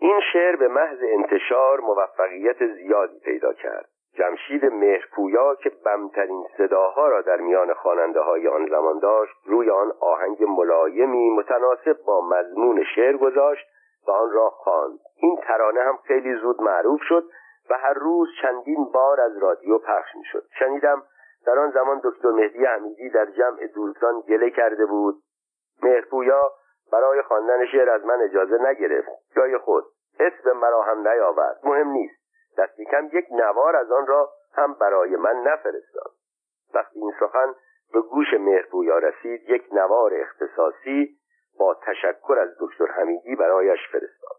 این شعر به محض انتشار موفقیت زیادی پیدا کرد. جمشید مهرپویا که بمترین صداها را در میان خواننده های آن زمان داشت روی آن آهنگ ملایمی متناسب با مضمون شعر گذاشت و آن را خواند. این ترانه هم خیلی زود معروف شد و هر روز چندین بار از رادیو پخش می‌شد. شنیدم در آن زمان دکتر مهدی حمیدی در جمع دوستان گله کرده بود. مهرپویا برای خواندن شعر از من اجازه نگرفت. جای خود اسم مرا هم نیاورد. مهم نیست. دستی کم یک نوار از آن را هم برای من نفرستاد. وقتی این سخن به گوش مهرپویا رسید یک نوار اختصاصی با تشکر از دکتر حمیدی برایش فرستاد.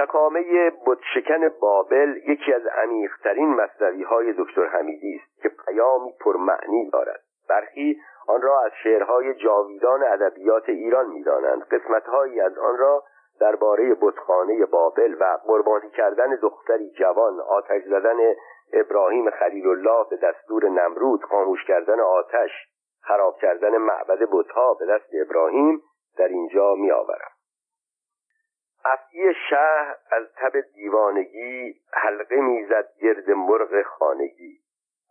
چکامه بتشکن بابل یکی از عمیقترین مصنوی های دکتر حمیدی است که پیامی پرمعنی دارد. برخی آن را از شعرهای جاویدان ادبیات ایران می‌دانند. قسمتهایی از آن را درباره بتخانه بابل و قربانی کردن دختری جوان آتش زدن ابراهیم خلیل الله به دستور نمرود خاموش کردن آتش خراب کردن معبد بتها به دست ابراهیم در اینجا می آورم افعی شهر از تب دیوانگی حلقه می‌زد گرد مرغ خانگی.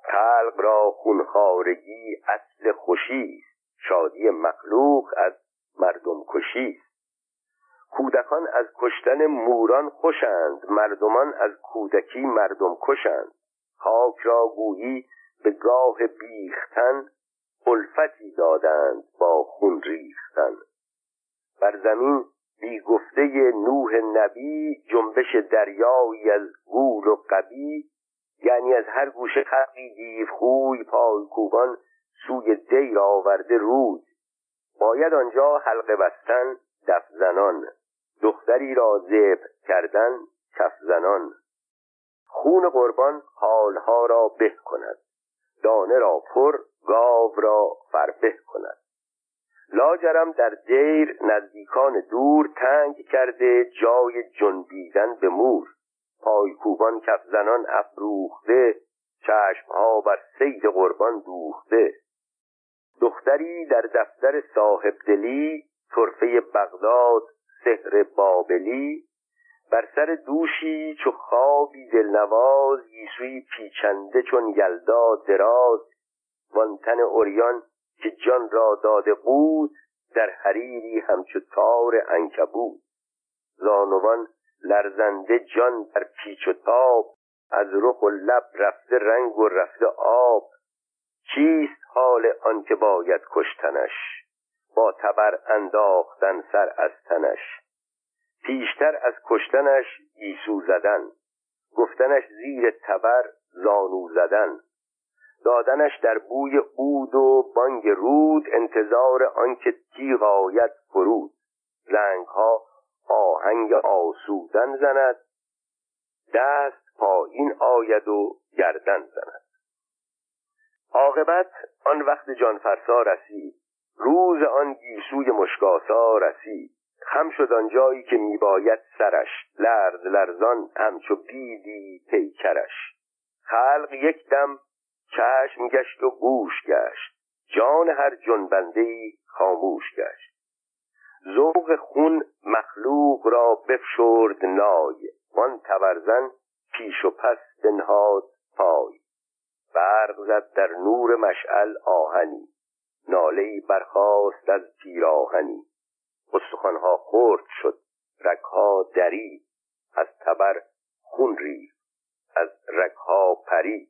خلق را خونخارگی اصل خوشی شادی مخلوق از مردم کشی کودکان از کشتن موران خوشند مردمان از کودکی مردم کشند. خاک را گویی به گاه بیختن الفتی دادند با خون ریختن. بر زمین بی گفته نوح نبی جنبش دریایی از گول و قبی یعنی از هر گوشه خلقی دیو خوی پایکوبان سوی دیر آورده رود باید آنجا حلقه بستن دف زنان. دختری را زب کردن کف زنان. خون قربان حالها را به کند. دانه را پر گاو را فربه کند. لاجرم در دیر نزدیکان دور تنگ کرده جای جنبیدن به مور. پایکوبان کف زنان افروخته چشمها بر سید قربان دوخته. دختری در دفتر صاحب دلی طرفه بغداد سحر بابلی. بر سر دوشی چو خوابی دلنواز گیسوی پیچنده چون یلدا دراز. وان تن اوریان که جان را داده بود در حریری همچو تار انکبود زانوان لرزنده جان در پیچ و تاب از رخ و لب رفته رنگ و رفته آب. چیست حال آن که باید کشتنش؟ با تبر انداختن سر از تنش. پیشتر از کشتنش گیسو زدن. گفتنش زیر تبر زانو زدن. دادنش در بوی عود و بانگ رود انتظار آنکه تیغ آید فرود. ها آهنگ آسودن زند دست پایین آید و گردن زند. عاقبت آن وقت جانفرسا رسید. روز آن گیسوی مشکاسا رسید. خم شد آن جایی که میباید سرش. لرز لرزان همچو بیدی پیکرش. خلق یک دم چشم گشت و گوش گشت. جان هر جنبنده ای خاموش گشت. ذوق خون مخلوق را بفشرد نای. وان تبرزن پیش و پس بنهاد پای. برق زد در نور مشعل آهنی. ناله برخاست از پیراهنی استخوانها خرد شد رگها دری. از تبر خون ریخت از رگها پری.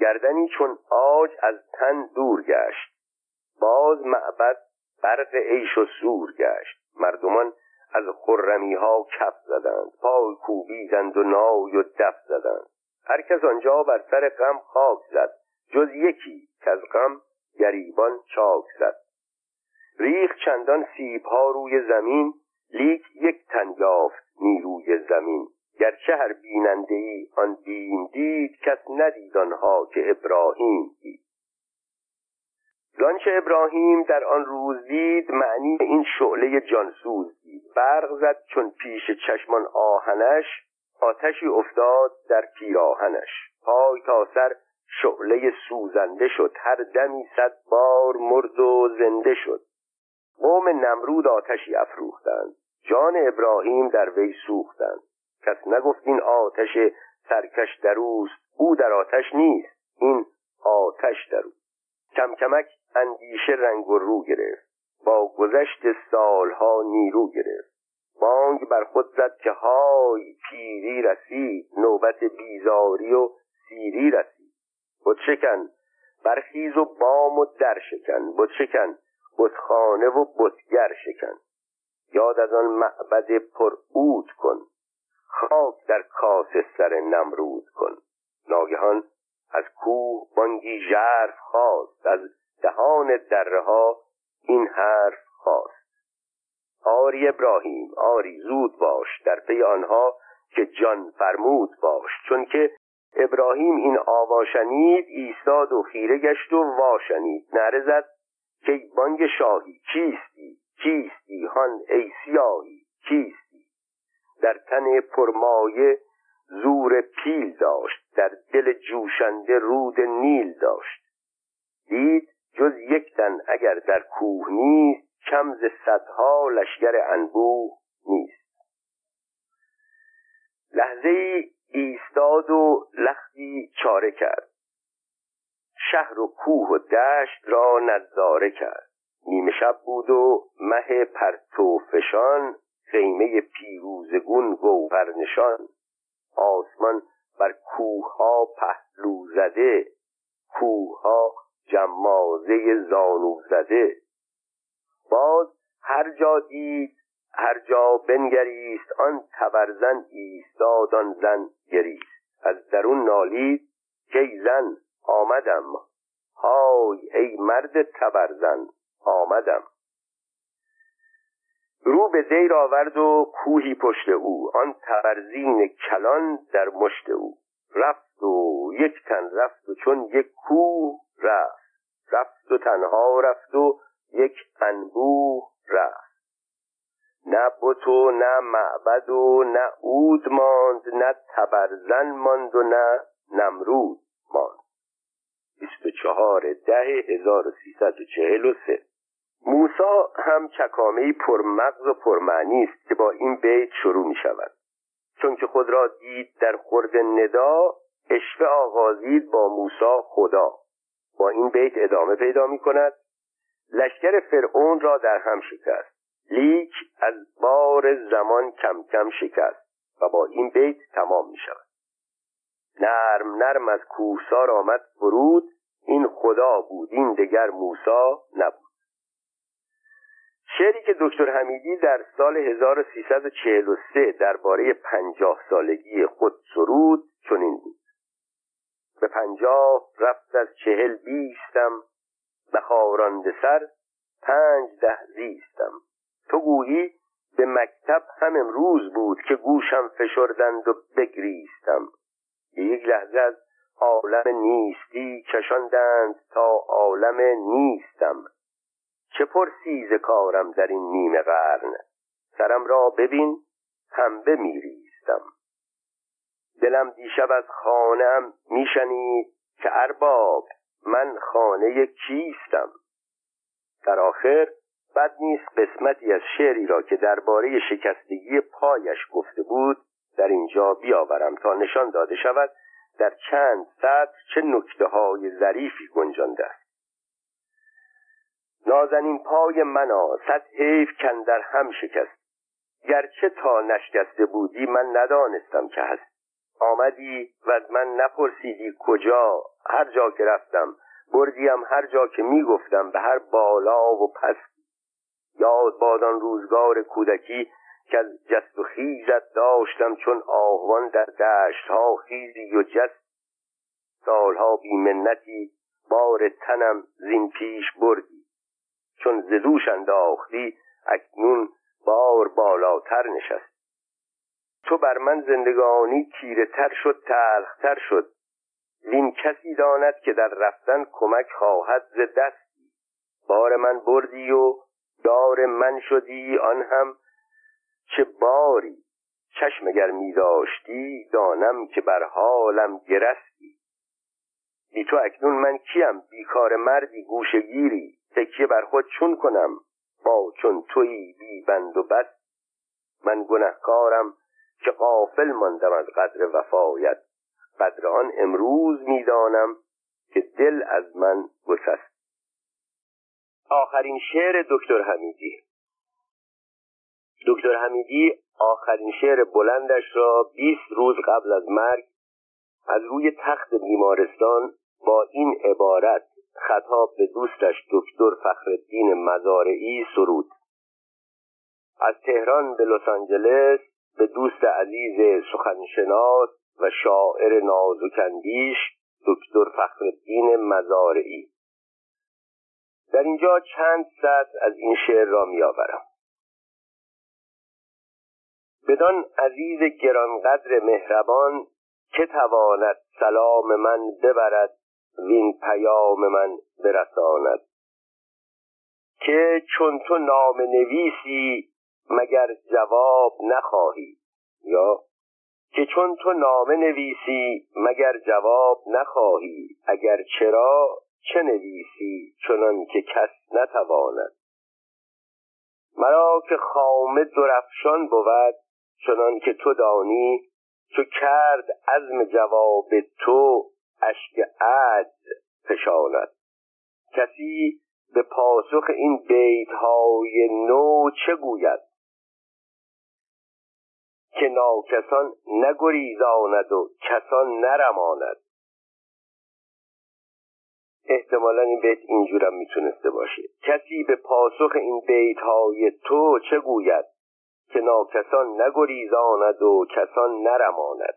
گردنی چون آج از تن دور گشت. باز معبد برق عیش و سور گشت. مردمان از خرمی ها کف زدند پای کوبیدند و نای و دف زدند. هر کس آنجا بر سر غم خاک زد جز یکی که از غم گریبان چاک زد. ریخ چندان سیب ها روی زمین لیک یک تن یافت نیروی زمین. گرچه هر بیننده ای آن بیم دید کس ندید آنها که ابراهیم دید. زانچه ابراهیم در آن روز دید معنی این شعله جانسوز دید. برق زد چون پیش چشمان آهنش آتشی افتاد در پیراهنش پای تا سر شعله سوزنده شد هر دمی صد بار مرد و زنده شد. قوم نمرود آتشی افروختند جان ابراهیم در وی سوختند. کس نگفت این آتش سرکش در اوست. او در آتش نیست. این آتش در اوست. کم کمک اندیشه رنگ و رو گرفت. با گذشت سالها نیرو گرفت. بانگ بر خود زد که های پیری رسید. نوبت بیزاری و سیری رسید. بتشکن برخیز و بام و در شکن. بتشکن بتخانه و بتگر شکن. یاد از آن معبد پر اود کن. خاک در کاس سر نمرود کن. ناگهان از کوه بانگی ژرف خواست از دهان دره ها این حرف خواست آری ابراهیم آری زود باش. در پی آنها که جان فرمود باش. چون که ابراهیم این آوا شنید ایستاد و خیره گشت و واشنید نره زد که بانگ شاهی کیستی؟ کیستی هان ای سیاهی؟ کیستی؟ در تن پرمایه زور پیل داشت در دل جوشنده رود نیل داشت. دید جز یک تن اگر در کوه نیست کم ز صدها لشکر انبوه نیست. لحظه ای ایستاد و لختی چاره کرد. شهر و کوه و دشت را نظاره کرد. نیمه شب بود و مه پرتو فشان خیمه پیروزگون گوهر نشان. آسمان بر کوه ها پهلو زده کوه ها جمازه زانو زده. باز هر جا دید هر جا بنگریست آن تبرزن ایستاد آن زن گریست. از درون نالید که زن آمدم. های ای مرد تبرزن آمدم. رو به دیر آورد و کوهی پشت او. آن تبرزین کلان در مشت او. رفت و یک تن رفت و چون یک کوه رفت. رفت و تنها رفت و یک انبوه رفت. نه بت و نه معبد و نه عود ماند نه تبرزن ماند و نه نمرود ماند. 24 ده 1343 موسا هم چکامه پرمغز و پرمعنی است که با این بیت شروع می شود چون که خود را دید در خورد ندا اشوه آغازید با موسا خدا. با این بیت ادامه پیدا می کند لشکر فرعون را در هم شکست. لیک از بار زمان کم کم شکست و با این بیت تمام می شود نرم نرم از کوهسار آمد فرود این خدا بود این دگر موسا نبود. شعری که دکتر حمیدی در سال 1343 درباره پنجاه سالگی خود سرود چنین بود. به پنجاه رفت از چهل بیستم بخارانده سر پنج ده زیستم. تو گویی به مکتب هم امروز بود که گوشم فشردند و بگریستم. یک لحظه از عالم نیستی کشاندند تا عالم نیستم. چه پرسیز کارم در این نیمه قرن؟ سرم را ببین پنبه میریستم. دلم دیشب از خانم میشنید که ارباب من خانه کیستم. در آخر بد نیست قسمتی از شعری را که درباره شکستگی پایش گفته بود در اینجا بیاورم تا نشان داده شود در چند سطر چه نکته های ظریفی گنجانده است. نازنین پای منا صد حیف کن در هم شکست. گرچه تا نشکسته بودی من ندانستم که هست. آمدی و از من نپرسیدی کجا هر جا که رفتم. بردیم هر جا که می‌گفتم به هر بالا و پس. یاد بادان روزگار کودکی که از جست و خیزت داشتم چون آهوان در دشت ها خیزی و جست. سالها بیمنتی بار تنم زین پیش بردی. چون زدوش انداختی اکنون بار بالاتر نشست تو بر من زندگانی تیره تر شد تلختر شد. وین کسی داند که در رفتن کمک خواهد ز دستی. بار من بردی و دار من شدی آن هم چه باری. چشم اگر می داشتی دانم که بر حالم گرستی. بی تو اکنون من کیم بیکار مردی گوشگیری تکیه بر خود چون کنم با چون تویی بی بند و بد من گنهکارم که قافل ماندم از قدر وفایت. قدر آن امروز می‌دانم که دل از من گسست. آخرین شعر دکتر حمیدی. دکتر حمیدی آخرین شعر بلندش را 20 روز قبل از مرگ از روی تخت بیمارستان با این عبارت خطاب به دوستش دکتر فخرالدین مزارعی سرود. از تهران به لس آنجلس به دوست عزیز سخنشناس و شاعر نازکندیش دکتر فخرالدین مزارعی. در اینجا چند سطر از این شعر را میآورم. بدان عزیز گرانقدر مهربان که تواند سلام من ببرد وین پیام من برساند. که چون تو نام نویسی مگر جواب نخواهی؟ یا که چون تو نامه نویسی مگر جواب نخواهی؟ اگر چرا چه نویسی چنان که کس نتواند؟ مرا که خامه درفشان بود چنان که تو دانی چو کرد عزم جواب تو اشک عد فشاند کسی به پاسخ این بیت های نو چه گوید؟ که ناکسان نگریزاند و کسان نرماند. احتمالا این بیت اینجورم می‌تونسته باشه. کسی به پاسخ این بیت های تو چه گوید؟ که ناکسان نگریزاند و کسان نرماند.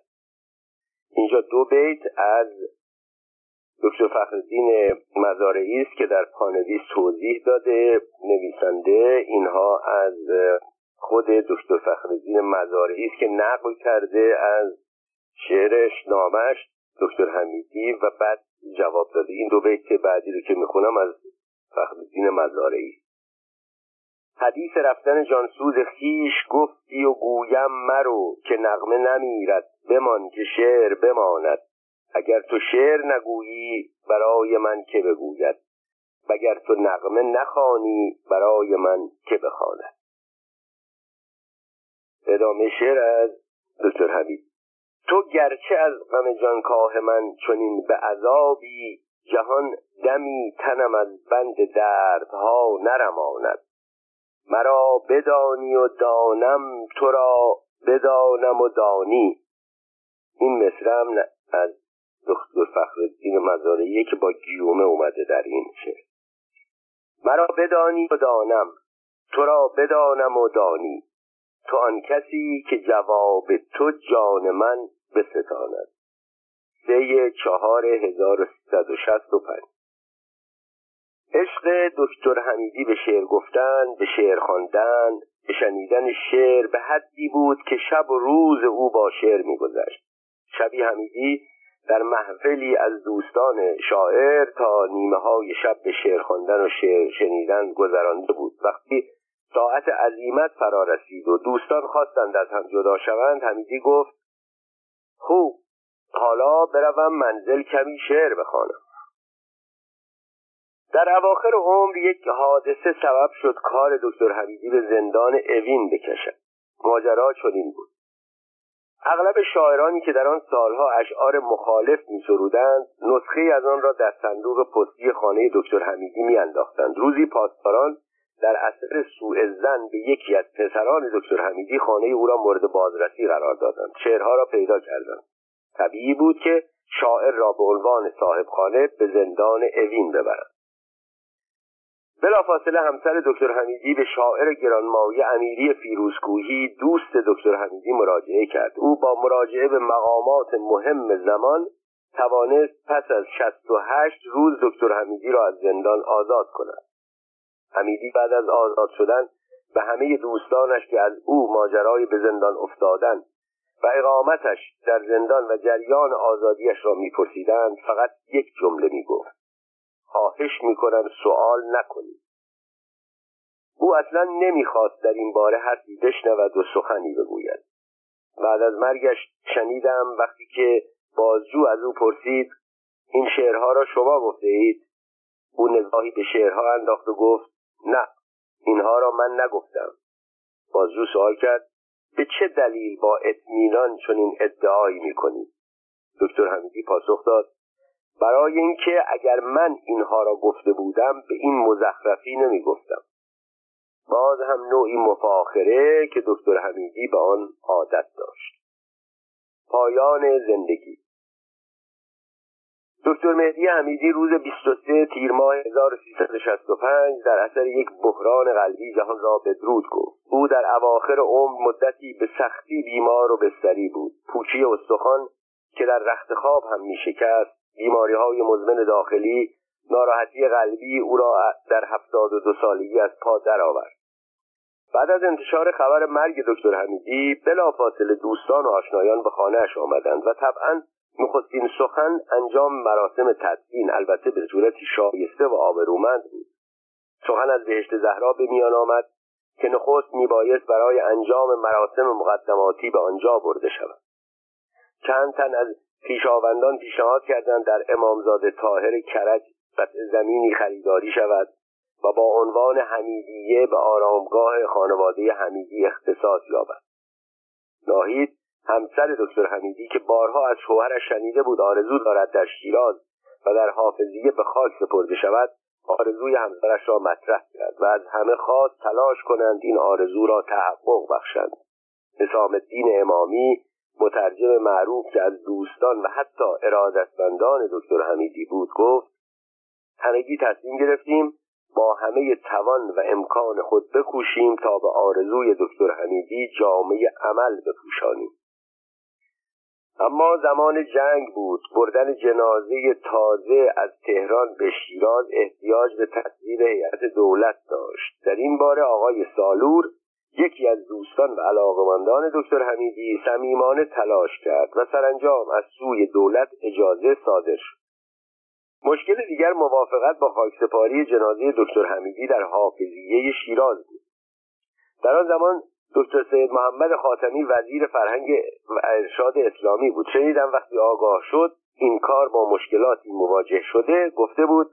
اینجا دو بیت از دکتر فخردین مزارعی است که در پانویس توضیح داده نویسنده اینها از خود دکتر فخردین مزارعی است که نقل کرده از شعرش نامش دکتر حمیدی و بعد جواب داده این دو بیت بعدی رو که می‌خونم از فخردین مزارعی. حدیث رفتن جانسوز خیش گفتی و گویم مرو که نغمه نمیرد بمان که شعر بماند. اگر تو شعر نگویی برای من که بگوید وگر تو نغمه نخوانی برای من که بخواند. ادامه شعر از دکتر حبیب تو گرچه از غم جانکاه من چنین به عذابی جهان دمی تنم از بند دردها نرماند. مرا بدانی و دانم تو را بدانم و دانی. این مصرم از دکتر فخرالدین مزارعیه که با گیومه اومده در این شعر مرا بدانی و دانم تو را بدانم و دانی. تو آن کسی که جواب تو جان من بستاند. سه چهار هزار و پنج. عشق دکتر حمیدی به شعر گفتن به شعر خواندن به شنیدن شعر به حدی بود که شب و روز او با شعر میگذشت. شبی حمیدی در محفلی از دوستان شاعر تا نیمه های شب به شعر خواندن و شعر شنیدن گذرانده بود. وقتی ساعت عظیمت فرا رسید و دوستان خواستند از هم جدا شوند حمیدی گفت خوب حالا بروم منزل کمی شعر بخوانم. در اواخر عمر یک حادثه سبب شد کار دکتر حمیدی به زندان اوین بکشد ماجرا چنین بود. اغلب شاعرانی که در آن سالها اشعار مخالف می سرودند نسخه از آن را در صندوق پستی خانه دکتر حمیدی می انداختند. روزی پاسداران در اثر سوء زن به یکی از پسران دکتر حمیدی خانه او را مورد بازرسی قرار دادند. شعرها را پیدا کردند. طبیعی بود که شاعر را به عنوان صاحب خانه به زندان اوین ببرند بلافاصله همسر دکتر حمیدی به شاعر گرانمایه امیری فیروزکوهی دوست دکتر حمیدی مراجعه کرد. او با مراجعه به مقامات مهم زمان توانست پس از 68 روز دکتر حمیدی را از زندان آزاد کند. حمیدی بعد از آزاد شدن به همه دوستانش که از او ماجرای به زندان افتادن و اقامتش در زندان و جریان آزادیش را میپرسیدند فقط یک جمله می‌گفت. خواهش می‌کنم سوال نکنید. او اصلا نمی‌خواست در این باره حرفی بشنود و سخنی بگوید. بعد از مرگش شنیدم وقتی که بازجو از او پرسید این شعرها را شما گفته اید؟ او نگاهی به شعرها انداخت و گفت نه اینها را من نگفتم. بازجو سوال کرد به چه دلیل با اطمینان چنین ادعایی می‌کنید؟ دکتر حمیدی پاسخ داد برای اینکه اگر من اینها را گفته بودم به این مزخرفی نمی‌گفتم. باز هم نوعی مفاخره که دکتر حمیدی به آن عادت داشت. پایان زندگی. دکتر مهدی حمیدی روز 23 تیر ماه 1365 در اثر یک بحران قلبی جهان را بدرود گفت. او در اواخر عمر مدتی به سختی بیمار و بستری بود. پوچی استخوان که در رخت خواب هم می شکست بیماری های مزمن داخلی ناراحتی قلبی او را در هفتاد و دو سالگی از پا درآورد. بعد از انتشار خبر مرگ دکتر حمیدی بلافاصله دوستان و آشنایان به خانهاش آمدند و طبعا نخستین سخن انجام مراسم تدفین البته به صورتی شایسته و آبرومند بود. سخن از بهشت زهرا به میان آمد که نخست میبایست برای انجام مراسم مقدماتی به آنجا برده شود. چند تن از پیشاوندان پیشنهاد کردند در امامزاده طاهر کرج قطع زمینی خریداری شود و با عنوان حمیدیه به آرامگاه خانواده حمیدی اختصاص یابد. ناهید همسر دکتر حمیدی که بارها از شوهرش شنیده بود آرزو دارد در شیراز و در حافظیه به خاک سپرده شود آرزوی همسرش را مطرح کرد و از همه خواست تلاش کنند این آرزو را تحقق بخشند. نظام الدین امامی مترجم معروف که از دوستان و حتی ارادتمندان دکتر حمیدی بود گفت همگی تصمیم گرفتیم با همه توان و امکان خود بکوشیم تا به آرزوی دکتر حمیدی جامعه عمل بپوشانیم. اما زمان جنگ بود بردن جنازه تازه از تهران به شیراز احتیاج به تصویر هیئت دولت داشت. در این باره آقای سالور یکی از دوستان و علاقمندان دکتر حمیدی صمیمانه تلاش کرد و سرانجام از سوی دولت اجازه صادر شد. مشکل دیگر موافقت با خاکسپاری جنازه دکتر حمیدی در حافظیه شیراز بود. در آن زمان دکتر سید محمد خاتمی وزیر فرهنگ و ارشاد اسلامی بود. شنیدم وقتی آگاه شد این کار با مشکلاتی مواجه شده گفته بود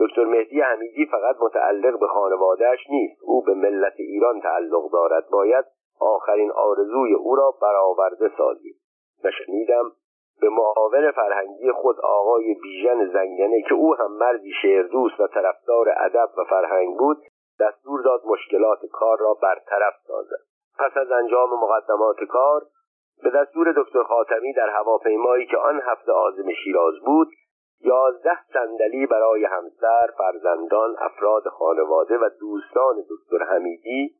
دکتر مهدی حمیدی فقط متعلق به خانوادهش نیست. او به ملت ایران تعلق دارد باید آخرین آرزوی او را برآورده سازیم و شنیدم به معاون فرهنگی خود آقای بیژن زنگنه که او هم مردی شعردوست و طرفدار ادب و فرهنگ بود دستور داد مشکلات کار را برطرف سازد. پس از انجام مقدمات کار به دستور دکتر خاتمی در هواپیمایی که آن هفته آزم شیراز بود یازده صندلی برای همسر فرزندان افراد خانواده و دوستان دکتر حمیدی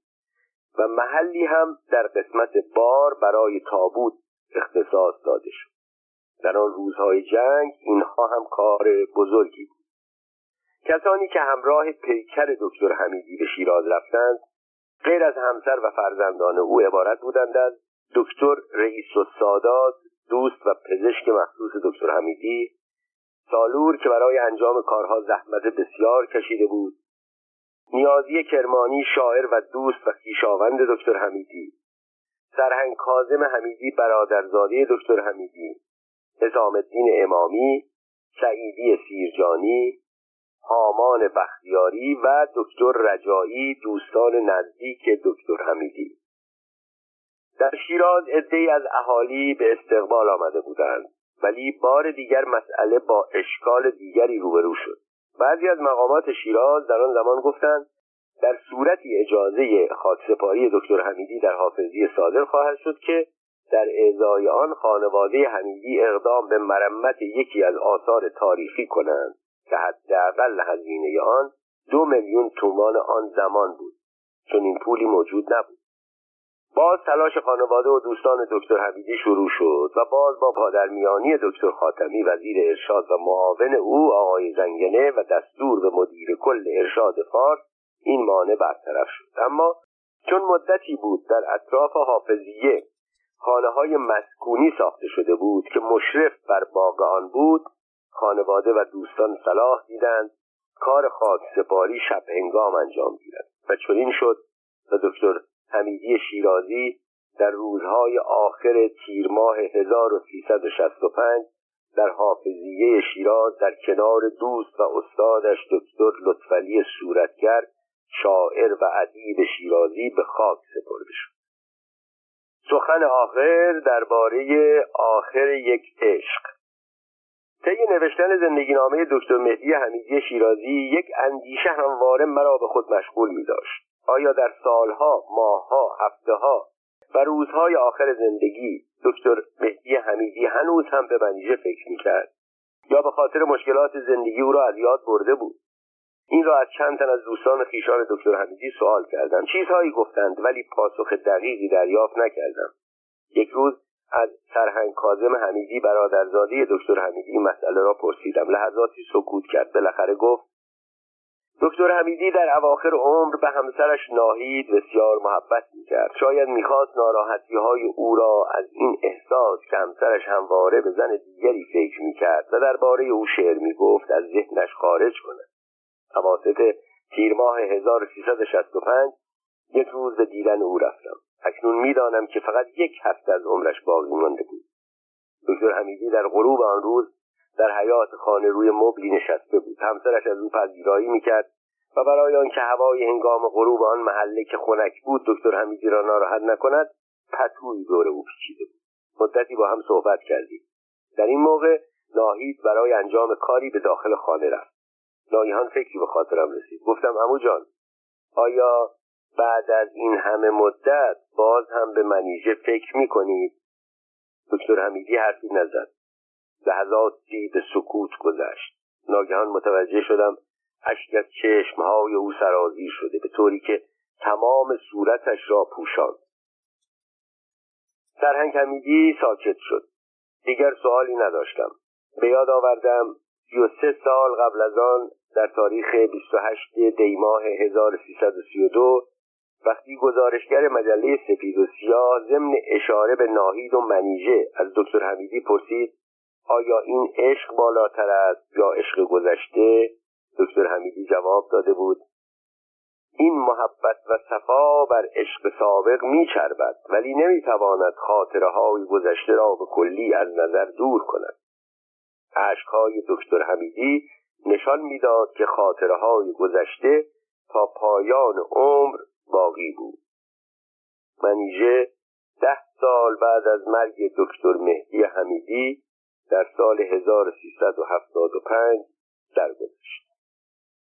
و محلی هم در قسمت بار برای تابوت اختصاص داده شد. در آن روزهای جنگ اینها هم کار بزرگی بود. کسانی که همراه پیکر دکتر حمیدی به شیراز رفتند غیر از همسر و فرزندان او عبارت بودند از دکتر رئیس و سادات دوست و پزشک مخصوص دکتر حمیدی سالور که برای انجام کارها زحمت بسیار کشیده بود. نیازی کرمانی شاعر و دوست و خویشاوند دکتر حمیدی. سرهنگ کازم حمیدی برادرزاده دکتر حمیدی. نظام الدین امامی سعیدی سیرجانی هامان بختیاری و دکتر رجایی دوستان نزدیک دکتر حمیدی. در شیراز عدهای از اهالی به استقبال آمده بودند. ولی بار دیگر مسئله با اشکال دیگری روبرو شد. بعضی از مقامات شیراز در آن زمان گفتند در صورتی اجازه خاکسپاری دکتر حمیدی در حافظی صادر خواهد شد که در اعضای آن خانواده حمیدی اقدام به مرمت یکی از آثار تاریخی کنند که حداقل هزینه آن دو میلیون تومان آن زمان بود. چون این پولی موجود نبود. باز تلاش خانواده و دوستان دکتر حمیدی شروع شد و باز با پادرمیانی دکتر خاتمی وزیر ارشاد و معاون او آقای زنگنه و دستور به مدیر کل ارشاد فارس این مانع برطرف شد. اما چون مدتی بود در اطراف حافظیه خانه های مسکونی ساخته شده بود که مشرف بر باغ آن بود خانواده و دوستان صلاح دیدند کار خاک سپاری شب هنگام انجام گیرد. و چنین شد و دکتر حمیدی شیرازی در روزهای آخر تیر ماه 1365 در حافظیه شیراز در کنار دوست و استادش دکتر لطفعلی صورتگر شاعر و ادیب شیرازی به خاک سپرده شد. سخن آخر درباره آخر یک عشق. طی نوشتن زندگی نامه دکتر مهدی حمیدی شیرازی یک اندیشه همواره مرا به خود مشغول می داشت آیا در سالها، ماهها، هفتهها و روزهای آخر زندگی دکتر مهدی حمیدی هنوز هم به منیژه فکر می‌کرد؟ یا به خاطر مشکلات زندگی او را از یاد برده بود؟ این را از چند تن از دوستان خیشان دکتر حمیدی سوال کردم. چیزهایی گفتند ولی پاسخ دقیقی دریافت نکردم. یک روز از سرهنگ کازم حمیدی برادرزاده دکتر حمیدی مسئله را پرسیدم. لحظاتی سکوت کرد. بالاخره گفت دکتر حمیدی در اواخر عمر به همسرش ناهید بسیار محبت می‌کرد. شاید می‌خواست ناراحتی های او را از این احساس که همسرش همواره به زن دیگری فکر می‌کرد و درباره او شعر می‌گفت از ذهنش خارج کند. اواسط تیر ماه 1365 یک روز به دیدن او رفتم. اکنون می‌دانم که فقط یک هفته از عمرش باقی مانده بود. دکتر حمیدی در غروب آن روز در حیات خانه روی مبلی نشسته بود. همسرش از او پذیرایی می‌کرد و برای آنکه هوای هنگام غروب آن محله که خنک بود دکتر حمیدی را ناراحت نکند پتوی دور او پیچیده بود. مدتی با هم صحبت کردیم. در این موقع ناهید برای انجام کاری به داخل خانه رفت. ناگهان فکری به خاطرم رسید. گفتم امو جان آیا بعد از این همه مدت باز هم به منیژه فکر می‌کنید؟ دکتر حمیدی حرفی نزد. لحظاتی به سکوت گذشت. ناگهان متوجه شدم اشک از چشمهای او سرازیر شده به طوری که تمام صورتش را پوشاند. سرهنگ حمیدی ساکت شد. دیگر سوالی نداشتم. به یاد آوردم سی و سه سال قبل از آن در تاریخ 28 دیماه 1332 وقتی گزارشگر مجله سفید و سیاه ضمن اشاره به ناهید و منیژه از دکتر حمیدی پرسید آیا این عشق بالاتر است یا عشق گذشته؟ دکتر حمیدی جواب داده بود. این محبت و صفا بر عشق سابق میچربد ولی نمی‌تواند خاطره های گذشته را به کلی از نظر دور کند. عشقهای دکتر حمیدی نشان می‌داد که خاطره های گذشته تا پایان عمر باقی بود. منیژه ده سال بعد از مرگ دکتر مهدی حمیدی در سال 1375 درگذشت.